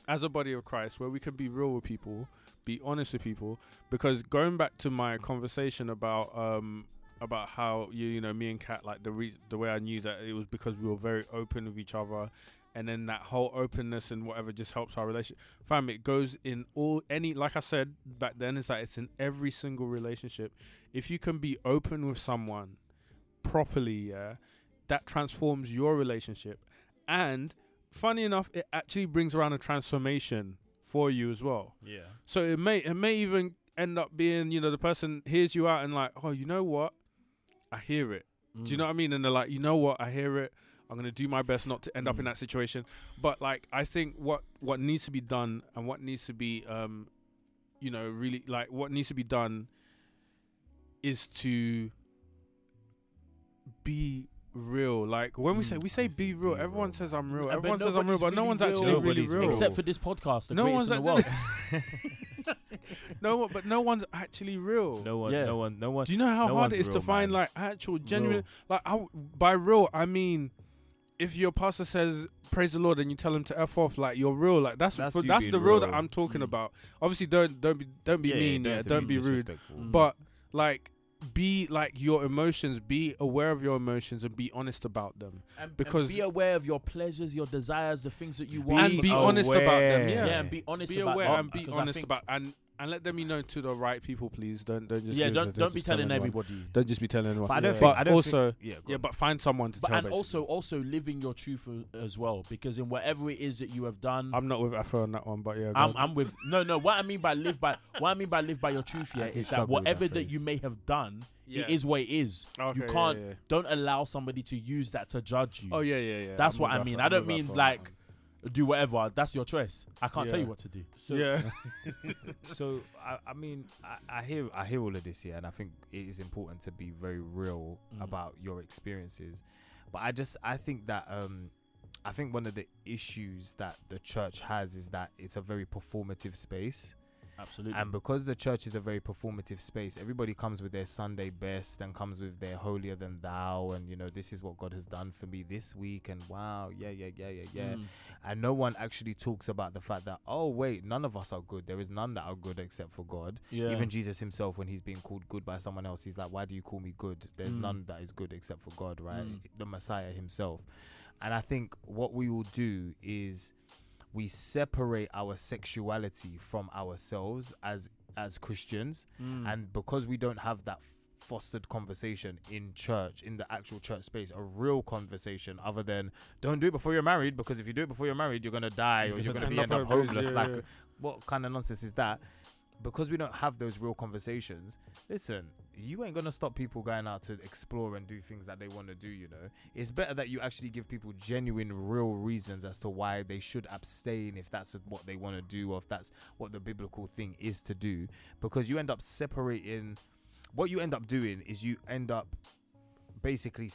as a body of Christ, where we can be real with people, be honest with people. Because going back to my conversation about um about how you you know me and Kat like the re- the way I knew that it was because we were very open with each other and then that whole openness and whatever just helps our relationship. Fam, it goes in all any like I said back then, it's like it's in every single relationship. If you can be open with someone properly, yeah, that transforms your relationship. And funny enough, it actually brings around a transformation for you as well. yeah. So it may it may even end up being, you know, the person hears you out and like, oh, you know what? I hear it. Do Mm. you know what I mean? And they're like, you know what? I hear it. I'm gonna do my best not to end up in Mm. that situation. But like, I think what what needs to be done and what needs to be, um, you know, really like what needs to be done is to be real. Like when we say Mm. we say Needs to be real, everyone real, says I'm real. But Everyone says I'm real, but no one's real. actually really real. Except for this podcast, No one's in the world. no, one- but no one's actually real. No one. Yeah. No one. No one. Do you know how No hard one's it is to find man. like actual genuine Real. like I, by real I mean if your pastor says praise the Lord and you tell him to f off like you're real like that's That's for, that's the real that. I'm talking Mm. about. Obviously don't don't be don't be Yeah, mean don't yeah have to don't be rude. Mm. but like be like your emotions be aware of your emotions and be honest about them And, Because- and be aware of your pleasures, your desires, the things that you want, and be Be honest about them yeah, yeah, and be honest be about aware that, and be honest about and and let them be known to the right people please don't don't just yeah, leave don't don't be just tell telling everyone. everybody. don't just be telling anyone But I don't Yeah. think. But I don't also- Think, yeah. Yeah but find someone to But tell and basically. also also living your truth as well, because in whatever it is that you have done, I'm not with Afro on that one but yeah I'm. I'm with no no. What I mean by live by what I mean by live by your truth, I yeah, is that struggle with that whatever that you may have done, Yeah. it is what it is. Okay, you can't yeah. don't allow somebody to use that to judge you. Oh yeah, yeah, yeah. That's I'm what I mean. I don't mean like that do whatever. That's your choice. I can't tell you what to do. So, yeah. so I, I mean, I, I hear I hear all of this, yeah, and I think it is important to be very real Mm. about your experiences. But I just I think that um I think one of the issues that the church has is that it's a very performative space. Absolutely. And because the church is a very performative space, everybody comes with their Sunday best and comes with their holier than thou, and you know, this is what God has done for me this week, and wow, yeah, yeah, yeah, yeah, yeah. Mm. And no one actually talks about the fact that, oh, wait, none of us are good. There is none that are good except for God. yeah. Even Jesus himself, when he's being called good by someone else, he's like, why do you call me good? There's Mm. none that is good except for God, right? Mm. The Messiah himself. And I think what we will do is we separate our sexuality from ourselves as as Christians. Mm. and because we don't have that fostered conversation in church in the actual church space a real conversation other than don't do it before you're married because if you do it before you're married you're gonna die or you're gonna be end up homeless. Like what kind of nonsense is that? Because we don't have those real conversations listen you ain't gonna stop people going out to explore and do things that they want to do you know? It's better that you actually give people genuine real reasons as to why they should abstain if that's what they want to do or if that's what the biblical thing is to do. Because you end up separating what you end up doing is you end up basically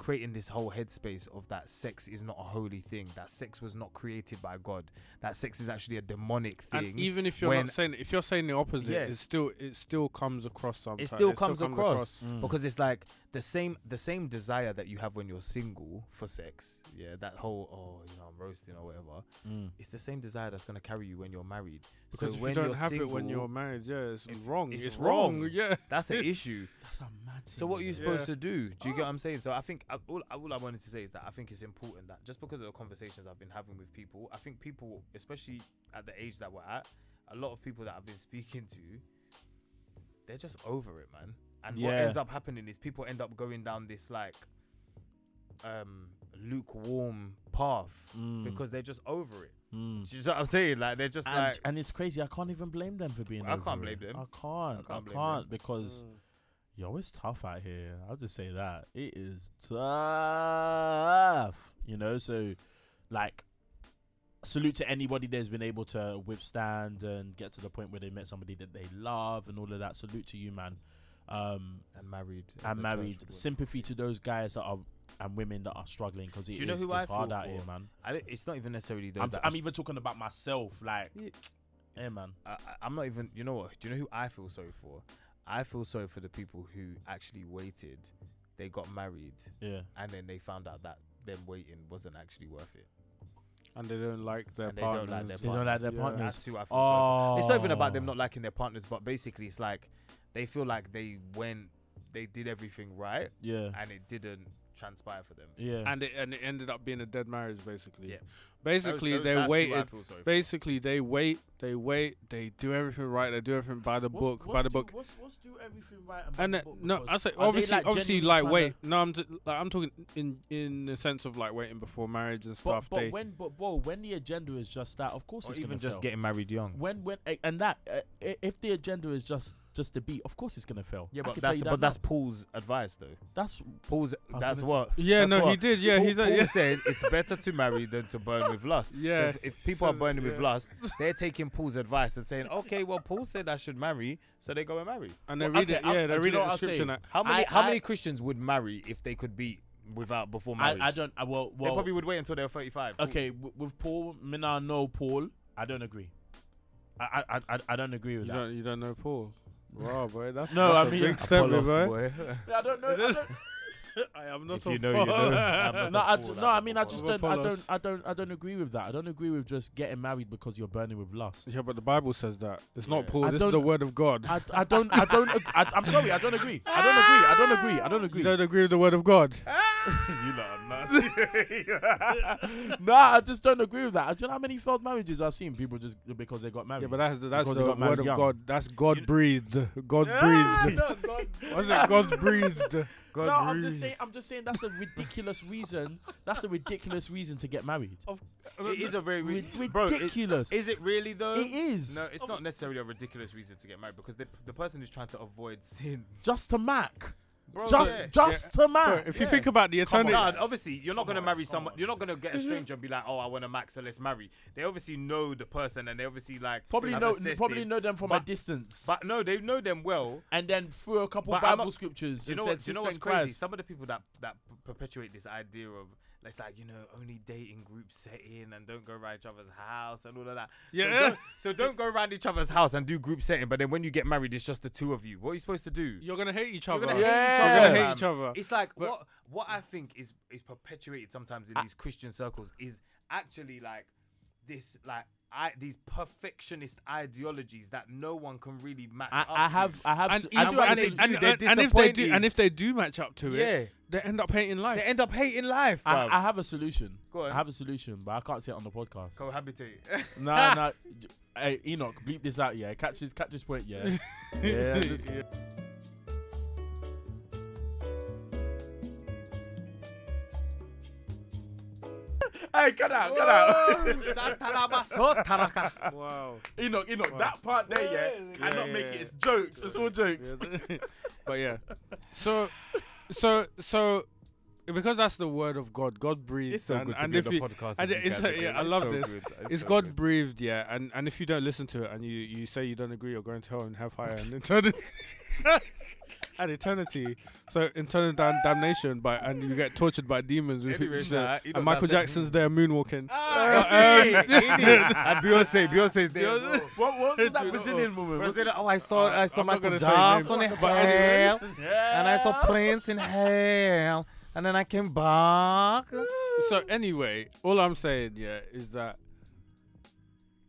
creating this whole headspace of that sex is not a holy thing that sex was not created by god that sex is actually a demonic thing And even if you're when- not saying, if you're saying the opposite, Yeah. it still it still comes across sometimes. it still comes across Mm. because it's like the same the same desire that you have when you're single for sex yeah that whole oh you know i'm roasting or whatever Mm. it's the same desire that's going to carry you when you're married Because so if when you don't you're have it when you're married, yeah, it's if- wrong. it's It's, wrong. wrong. Yeah. that's an issue That's a mad. So what are you supposed Yeah. to do? Do you get what I'm saying? So I think all, all I wanted to say is that I think it's important that just because of the conversations I've been having with people, I think people, especially at the age that we're at, a lot of people that I've been speaking to, they're just over it, man. And what ends up happening is people end up going down this like um lukewarm path Mm. because they're just over it. Mm. You know what I'm saying? Like they're just and, like and it's crazy. I can't even blame them for being. I can't blame it. them. I can't. I I can't, can't blame them. Yo, it's tough out here. I'll just say that it is tough. You know, so like salute to anybody that's been able to withstand and get to the point where they met somebody that they love and all of that. Salute to you, man. Um, and married. and married. Sympathy to those guys that are and women that are struggling because it you know is- who it's I feel hard out for? here, man. It's not even necessarily those. I'm, that I'm even talking about myself. Like, Yeah. yeah, man. I, I- I'm not even. You know what? Do you know who I feel sorry for? I feel sorry for the people who actually waited. They got married, Yeah. and then they found out that them waiting wasn't actually worth it. and they don't like their And they don't partners. like their They don't like their Yeah. partners. That's who I feel sorry for. It's not even about them Oh. not liking their partners, but basically, it's like they feel like they went, they did everything right, Yeah. and it didn't transpire for them. Yeah. and it and it ended up being a dead marriage basically. Yeah. Basically, Those- they that's who I waited. feel sorry for. Basically, they wait. They wait. They do everything right. They do everything by the What's- book. what's by the do- book. What's, what's do everything right about And the book no, I because say obviously, like, obviously, like wait. to- No, I'm t- like I'm talking in in the sense of like waiting before marriage and stuff. but they when, but bro, when the agenda is just that, of course or it's even just fail. getting married young. when when and that uh, if the agenda is just just to be, of course it's gonna fail. Yeah, I but can tell that's you but that that's now. Paul's advice though. that's Paul's was that's gonna what. yeah, that's no, he did. Yeah, Paul, he's a, Paul yeah. said it's better to marry than to burn with lust. Yeah. So if, if people are Says- burning with yeah. lust, they're taking Paul's advice and saying, "Okay, well, Paul said I should marry, so they go and marry." and they Well, read okay, it. I'll- Yeah, uh, they do you read know it what I'll scripture. say? and that. How many I- how I- many Christians would marry if they could be without before I, marriage? I don't. I, well, They probably would wait until they were thirty-five. okay. W- with Paul, Mina, no Paul. I don't agree. I I I, I don't agree with You that. don't, you don't know Paul. Wow, boy, that's No, that's I a mean- big step, Apollos, boy. boy. I don't know. I don't, I am not If a you know, you fool. know. I'm not no, a I, no, I'm mean, I just don't, I don't, I don't, I don't agree with that. I don't agree with just getting married because you're burning with lust. Yeah, but the Bible says that. It's not Yeah. Paul. I this is the don't- word of God. I, I don't, I don't, ag- I, I'm sorry, I don't agree. I don't agree. I don't agree. I don't agree. You don't agree with the word of God. you lot are nuts. nah, I just don't agree with that. Do you know how many failed marriages I've seen people just because they got married? Yeah, but that's the, that's Because they the got married word of young. God. That's God breathed. God breathed. no, God- What's it? God breathed. God no, I'm just saying. I'm just saying that's a ridiculous reason. That's a ridiculous reason to get married. Uh, it is a very Ri- ri- bro. it- ridiculous. Is it really though? it is. No, it's not necessarily a ridiculous reason to get married because the, the person is trying to avoid sin. just to Mac. Bro, just, yeah. just to Bro, Mac. if you Yeah. think about the Come on. eternity, Nah, obviously, you're not gonna on, marry someone. on. You're not gonna get a mm-hmm. stranger and be like, "Oh, I want a max, so let's marry." They obviously know the person, and they obviously like Probably know, assessed probably know them from a distance. But no, they know them well. and then through a couple But Bible not- scriptures, you know what? You know what's crazy? Christ." Some of the people that that perpetuate this idea of it's like you know only dating group setting and don't go around each other's house and all of that. So Yeah. don't, so don't go around each other's house and do group setting. But then when you get married, it's just the two of you. What are you supposed to do? you're gonna hate each You're other. gonna hate each Yeah. other. You're gonna hate each other. It's like But- what what I think is is perpetuated sometimes in I- these Christian circles is actually like this like I these perfectionist ideologies that no one can really match I, up I to. have, I have, And, s- even, I do and, they actually- do, and, and, and if they do, and if they do match up to it, yeah, they end up hating life. they end up hating life. I. I have a solution. Go on. I have a solution, but I can't say it on the podcast. cohabitate. Nah, nah. Hey, Enoch, bleep this out, yeah. Catch this, catch this point, yeah. yeah. Hey, cut out, cut out. wow. Enoch, Enoch, Wow. that part there, yeah, Yeah, cannot yeah, make yeah. it. It's jokes. It's all jokes. But yeah. So, so, so, because that's the word of God. God breathed. It's so and, good to and be if on the podcast. and with it's- guys, yeah. I love so this. good. it's so God good. breathed, yeah. And and if you don't listen to it and you you say you don't agree, you're going to hell and hellfire and eternity. And eternity, so eternal dam- damnation, by and you get tortured by demons. With Anyways, uh, nah, and Michael. Jackson's there moonwalking. Ah, um, hey, hey, and Beyonce, Beyonce's there. Beyonce- bro. What was Dude, that oh, Brazilian woman? Was Brazil, oh, I saw, I saw I'm Michael gonna say names, Jackson in hell, and I saw Prince in hell, and then I came back. so anyway, all I'm saying, yeah, is that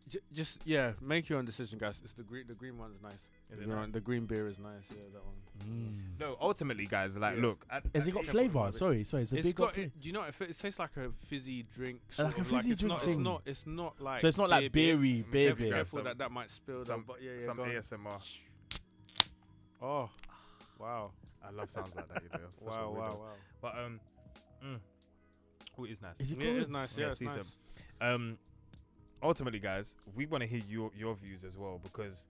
j- just yeah, make your own decision, guys. It's the green, the green one's nice. Is The it green, nice? the green beer is nice. Yeah, that one. No, ultimately, guys, like, Yeah. look. at- Has at it got Enoch flavour? Podcast, Sorry, sorry. It's a It's big got. got It, do you know? It, it tastes like a fizzy drink. Like sort a of, fizzy it's drink not, thing. It's not. It's not like. So it's not like beer, beery, beer. beer Careful, beer. careful Some- that that might spill. Some, them, but yeah, yeah. some go on. ASMR. Oh, wow, I love sounds like that. You know, such a wow, wow, weirdo. wow. But um, mm. oh, it is nice. Is it Yeah, good? it's nice. Yeah, Yeah, it's it's decent. nice. Um, ultimately, guys, we want to hear your your views as well because,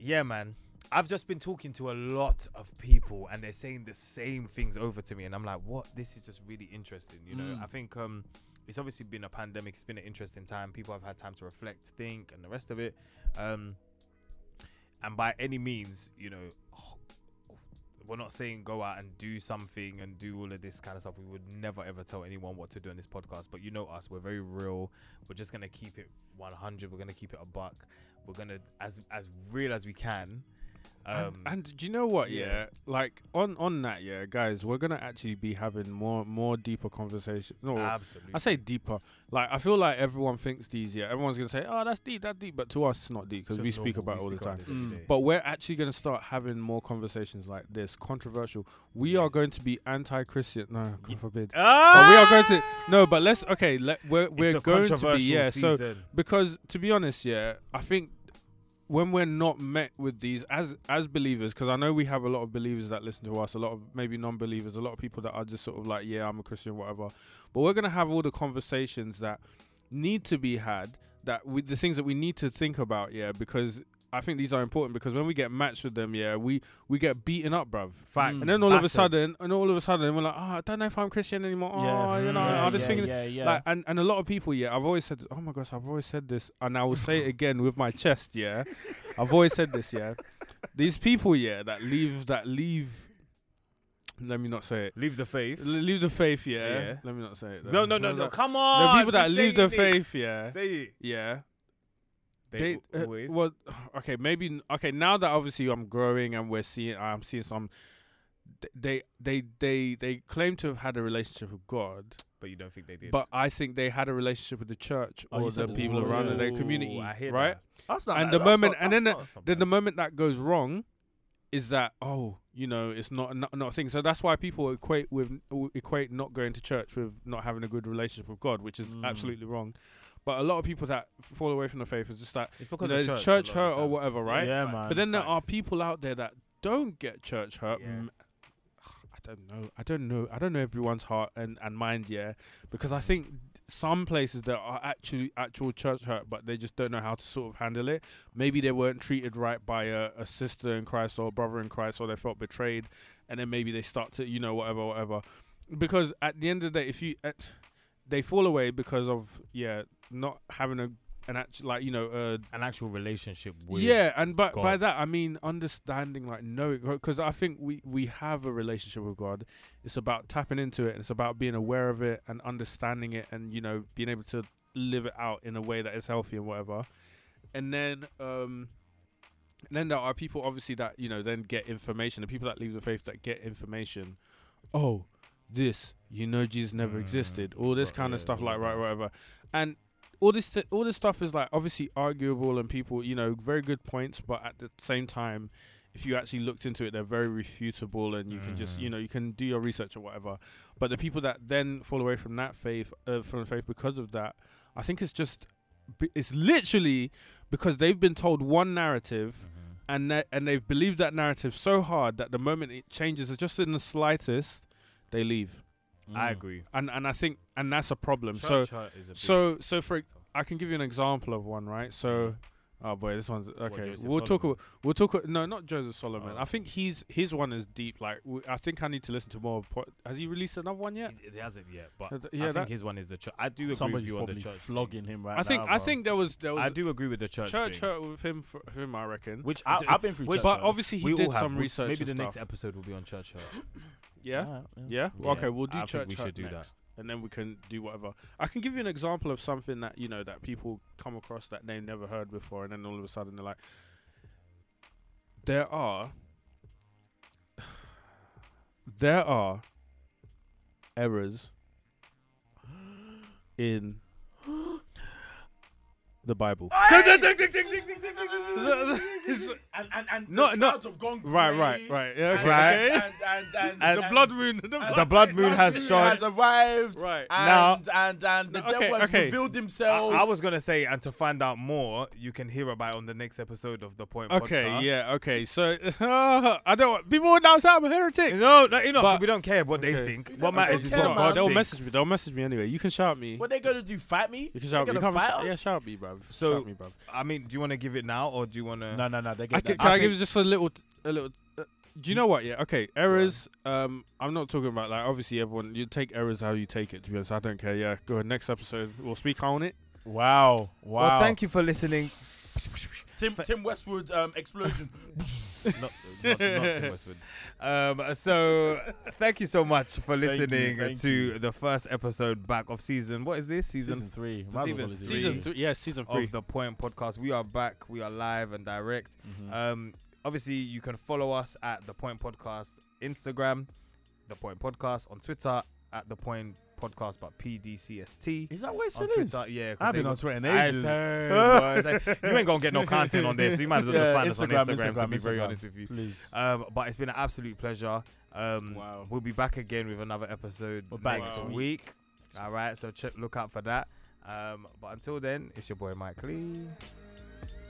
yeah, man, I've just been talking to a lot of people and they're saying the same things over to me, and I'm like, what? This is just really interesting. You know, Mm. I think um, it's obviously been a pandemic. It's been an interesting time. People have had time to reflect, think, and the rest of it. Um, and by any means, you know, we're not saying go out and do something and do all of this kind of stuff. We would never ever tell anyone what to do on this podcast. But you know us, we're very real. We're just gonna keep it 100. We're gonna keep it a buck. We're gonna as as real as we can. Um, and, and do you know what? yeah. Yeah. like on on that, yeah, guys, we're gonna actually be having more more deeper conversation. No, absolutely. I say deeper. Like I feel like everyone thinks these. Yeah, everyone's gonna say, "Oh, that's deep, that's deep," but to us, it's not deep because we speak normal. about it We all the speak about time. Mm. But we're actually gonna start having more conversations like this, controversial. We are going to be anti-Christian. No, God forbid. ah! But we are going to no. But let's okay. Let, we're It's we're going to be yeah. So because to be honest, yeah, I think when we're not met with these as as believers, because I know we have a lot of believers that listen to us, a lot of maybe non-believers, a lot of people that are just sort of like, yeah, I'm a Christian, whatever. But we're gonna have all the conversations that need to be had, that we, the things that we need to think about, yeah, because. I think these are important because when we get matched with them, yeah, we we get beaten up, bruv. Facts. And then all of a sudden, and all of a sudden, we're like, oh, I don't know if I'm Christian anymore. Oh, you mm, know, yeah, I just yeah, thinking, yeah, yeah. like, and, and a lot of people, yeah, I've always said, oh my gosh, I've always said this, and I will say it again with my chest, yeah. I've always said this, yeah. These people, yeah, that leave, that leave. Let me not say it. leave the faith. L- leave the faith, yeah. Yeah. Let me not say it. No, no, no, no. are- Come The people that leave the faith, yeah, Say it. yeah. They, They, uh, always. well, okay, maybe okay. Now that obviously I'm growing and we're seeing, I'm seeing some. They, they, they, they claim to have had a relationship with God, but you don't think they did. but I think they had a relationship with the church Oh, or the people around in their community, right? that. that's not and bad. the moment- not- and then so Then the moment that goes wrong, is that oh, you know, it's not not, not a thing. So that's why people equate with equate not going to church with not having a good relationship with God, which is Mm. absolutely wrong. But a lot of people that fall away from the faith is just that It's because You know, church, church a lot of hurt or whatever, right? Yeah, man. But then there are people out there that don't get church hurt. Yes. M- I don't know. I don't know. I don't know everyone's heart and, and mind, yeah. Because. I think some places there are actually actual church hurt, but they just don't know how to sort of handle it. Maybe they weren't treated right by a, a sister in Christ or a brother in Christ, or they felt betrayed, and then maybe they start to, you know, whatever, whatever. Because at the end of the day, if you, uh, they fall away because of yeah, not having a an actual like you know uh, An actual relationship with. yeah, and by by that I mean understanding, like knowing, because I think we we have a relationship with God. It's about tapping into it. It's about being aware of it and understanding it, and you know being able to live it out in a way that is healthy and whatever. And then um, then there are people obviously that you know then get information. The people that leave the faith that get information. Oh, this you know Jesus never Mm, existed. All this kind of yeah, stuff, like right, whatever. and all this th- all this stuff is like obviously arguable and people you know very good points but at the same time if you actually looked into it they're very refutable and you can just you Mhm. know you can do your research or whatever but the people that then fall away from that faith uh, from faith because of that i think it's just it's literally because they've been told one narrative Mhm. and that, and they've believed that narrative so hard that the moment it changes just in the slightest they leave I Mm. agree. and and i think and that's a problem so Church hurt is a so so for. I can give you an example of one, right? So, oh boy, this one's okay. Joseph we'll talk. About, we'll talk. No, not Joseph Solomon. Oh. I think he's his one is deep. Like w- I think I need to listen to more. Po- Has he released another one yet? He, it hasn't yet, but Uh, th- I think his one is the church. I do agree Somebody's with you on the probably church. thing. flogging him right I think. now, I bro. think there was there was I do agree with the church. church thing. hurt with him for for him. I reckon. Which I, have been through which- church. but hurt. obviously he we did some We'll- research. Maybe the and next episode will be on church hurt. Yeah. Alright, Yeah. Yeah. Okay, we'll do I think church we should hurt do that. next, and then we can do whatever. I can give you an example of something that you know that people come across that they never heard before, and then all of a sudden they're like, there are, there are errors in the Bible. And and and No, the no. have gone Right, right, right. Yeah, and- okay. Right. okay. And, and, and, And the blood moon. The blood The blood moon has shone. has arrived. Right. And, Now- and and the okay, devil has okay. revealed I, himself. I was gonna say, and to find out more, you can hear about it on the next episode of the Point. Okay, podcast. yeah, okay. So I don't. want People would now say I'm a heretic. No, no, you know, But- we don't care what they think. What matters is what care, God they'll thinks. message me. They'll message me anyway. You can shout me. what they gonna do? Fight me? You can shout me. gonna fight shout, yeah, shout me, bro. So- shout me, bro. I mean, do you want to give it now or do you want to? No, no, no. They I can, that. can I, I give you just a little, a little? Uh, do you know what? Yeah, okay. Errors. Um, I'm not talking about like obviously everyone. You take errors how you take it. To be honest, I don't care. Yeah, go ahead. Next episode, we'll speak on it. Wow. Wow. Well, thank you for listening. Tim Tim Westwood um, explosion. not, not, not Tim Westwood. Um, so thank you so much for Thank you, listening thank to you. the first episode back of season. What is this season? season three. Season Might as well call it three. Season three. Yeah, season three. of the Point Podcast. We are back. We are live and direct. Mhm. Um, obviously, you can follow us at the Point Podcast Instagram, the Point Podcast on Twitter at the Point Podcast, but PDCST is that what it on still is? Twitter. Yeah, 'cause I've been on Twitter in I ages. heard, boy. Like, you ain't gonna get no content on this. So you might as well Yeah, just find us on Instagram. to be very honest with you. Please. Um, but it's been an absolute pleasure. Um, Wow. We'll be back again with another episode We're back next Wow. week. All right, so check, look out for that. Um, but until then, it's your boy Mike Lee.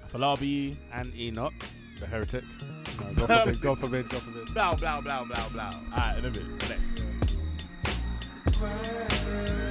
Afolabi. And Enoch, the heretic. No, God forbid. God forbid. God forbid. Blah blah blah blah blah. Alright, in a bit. Bless. Cry.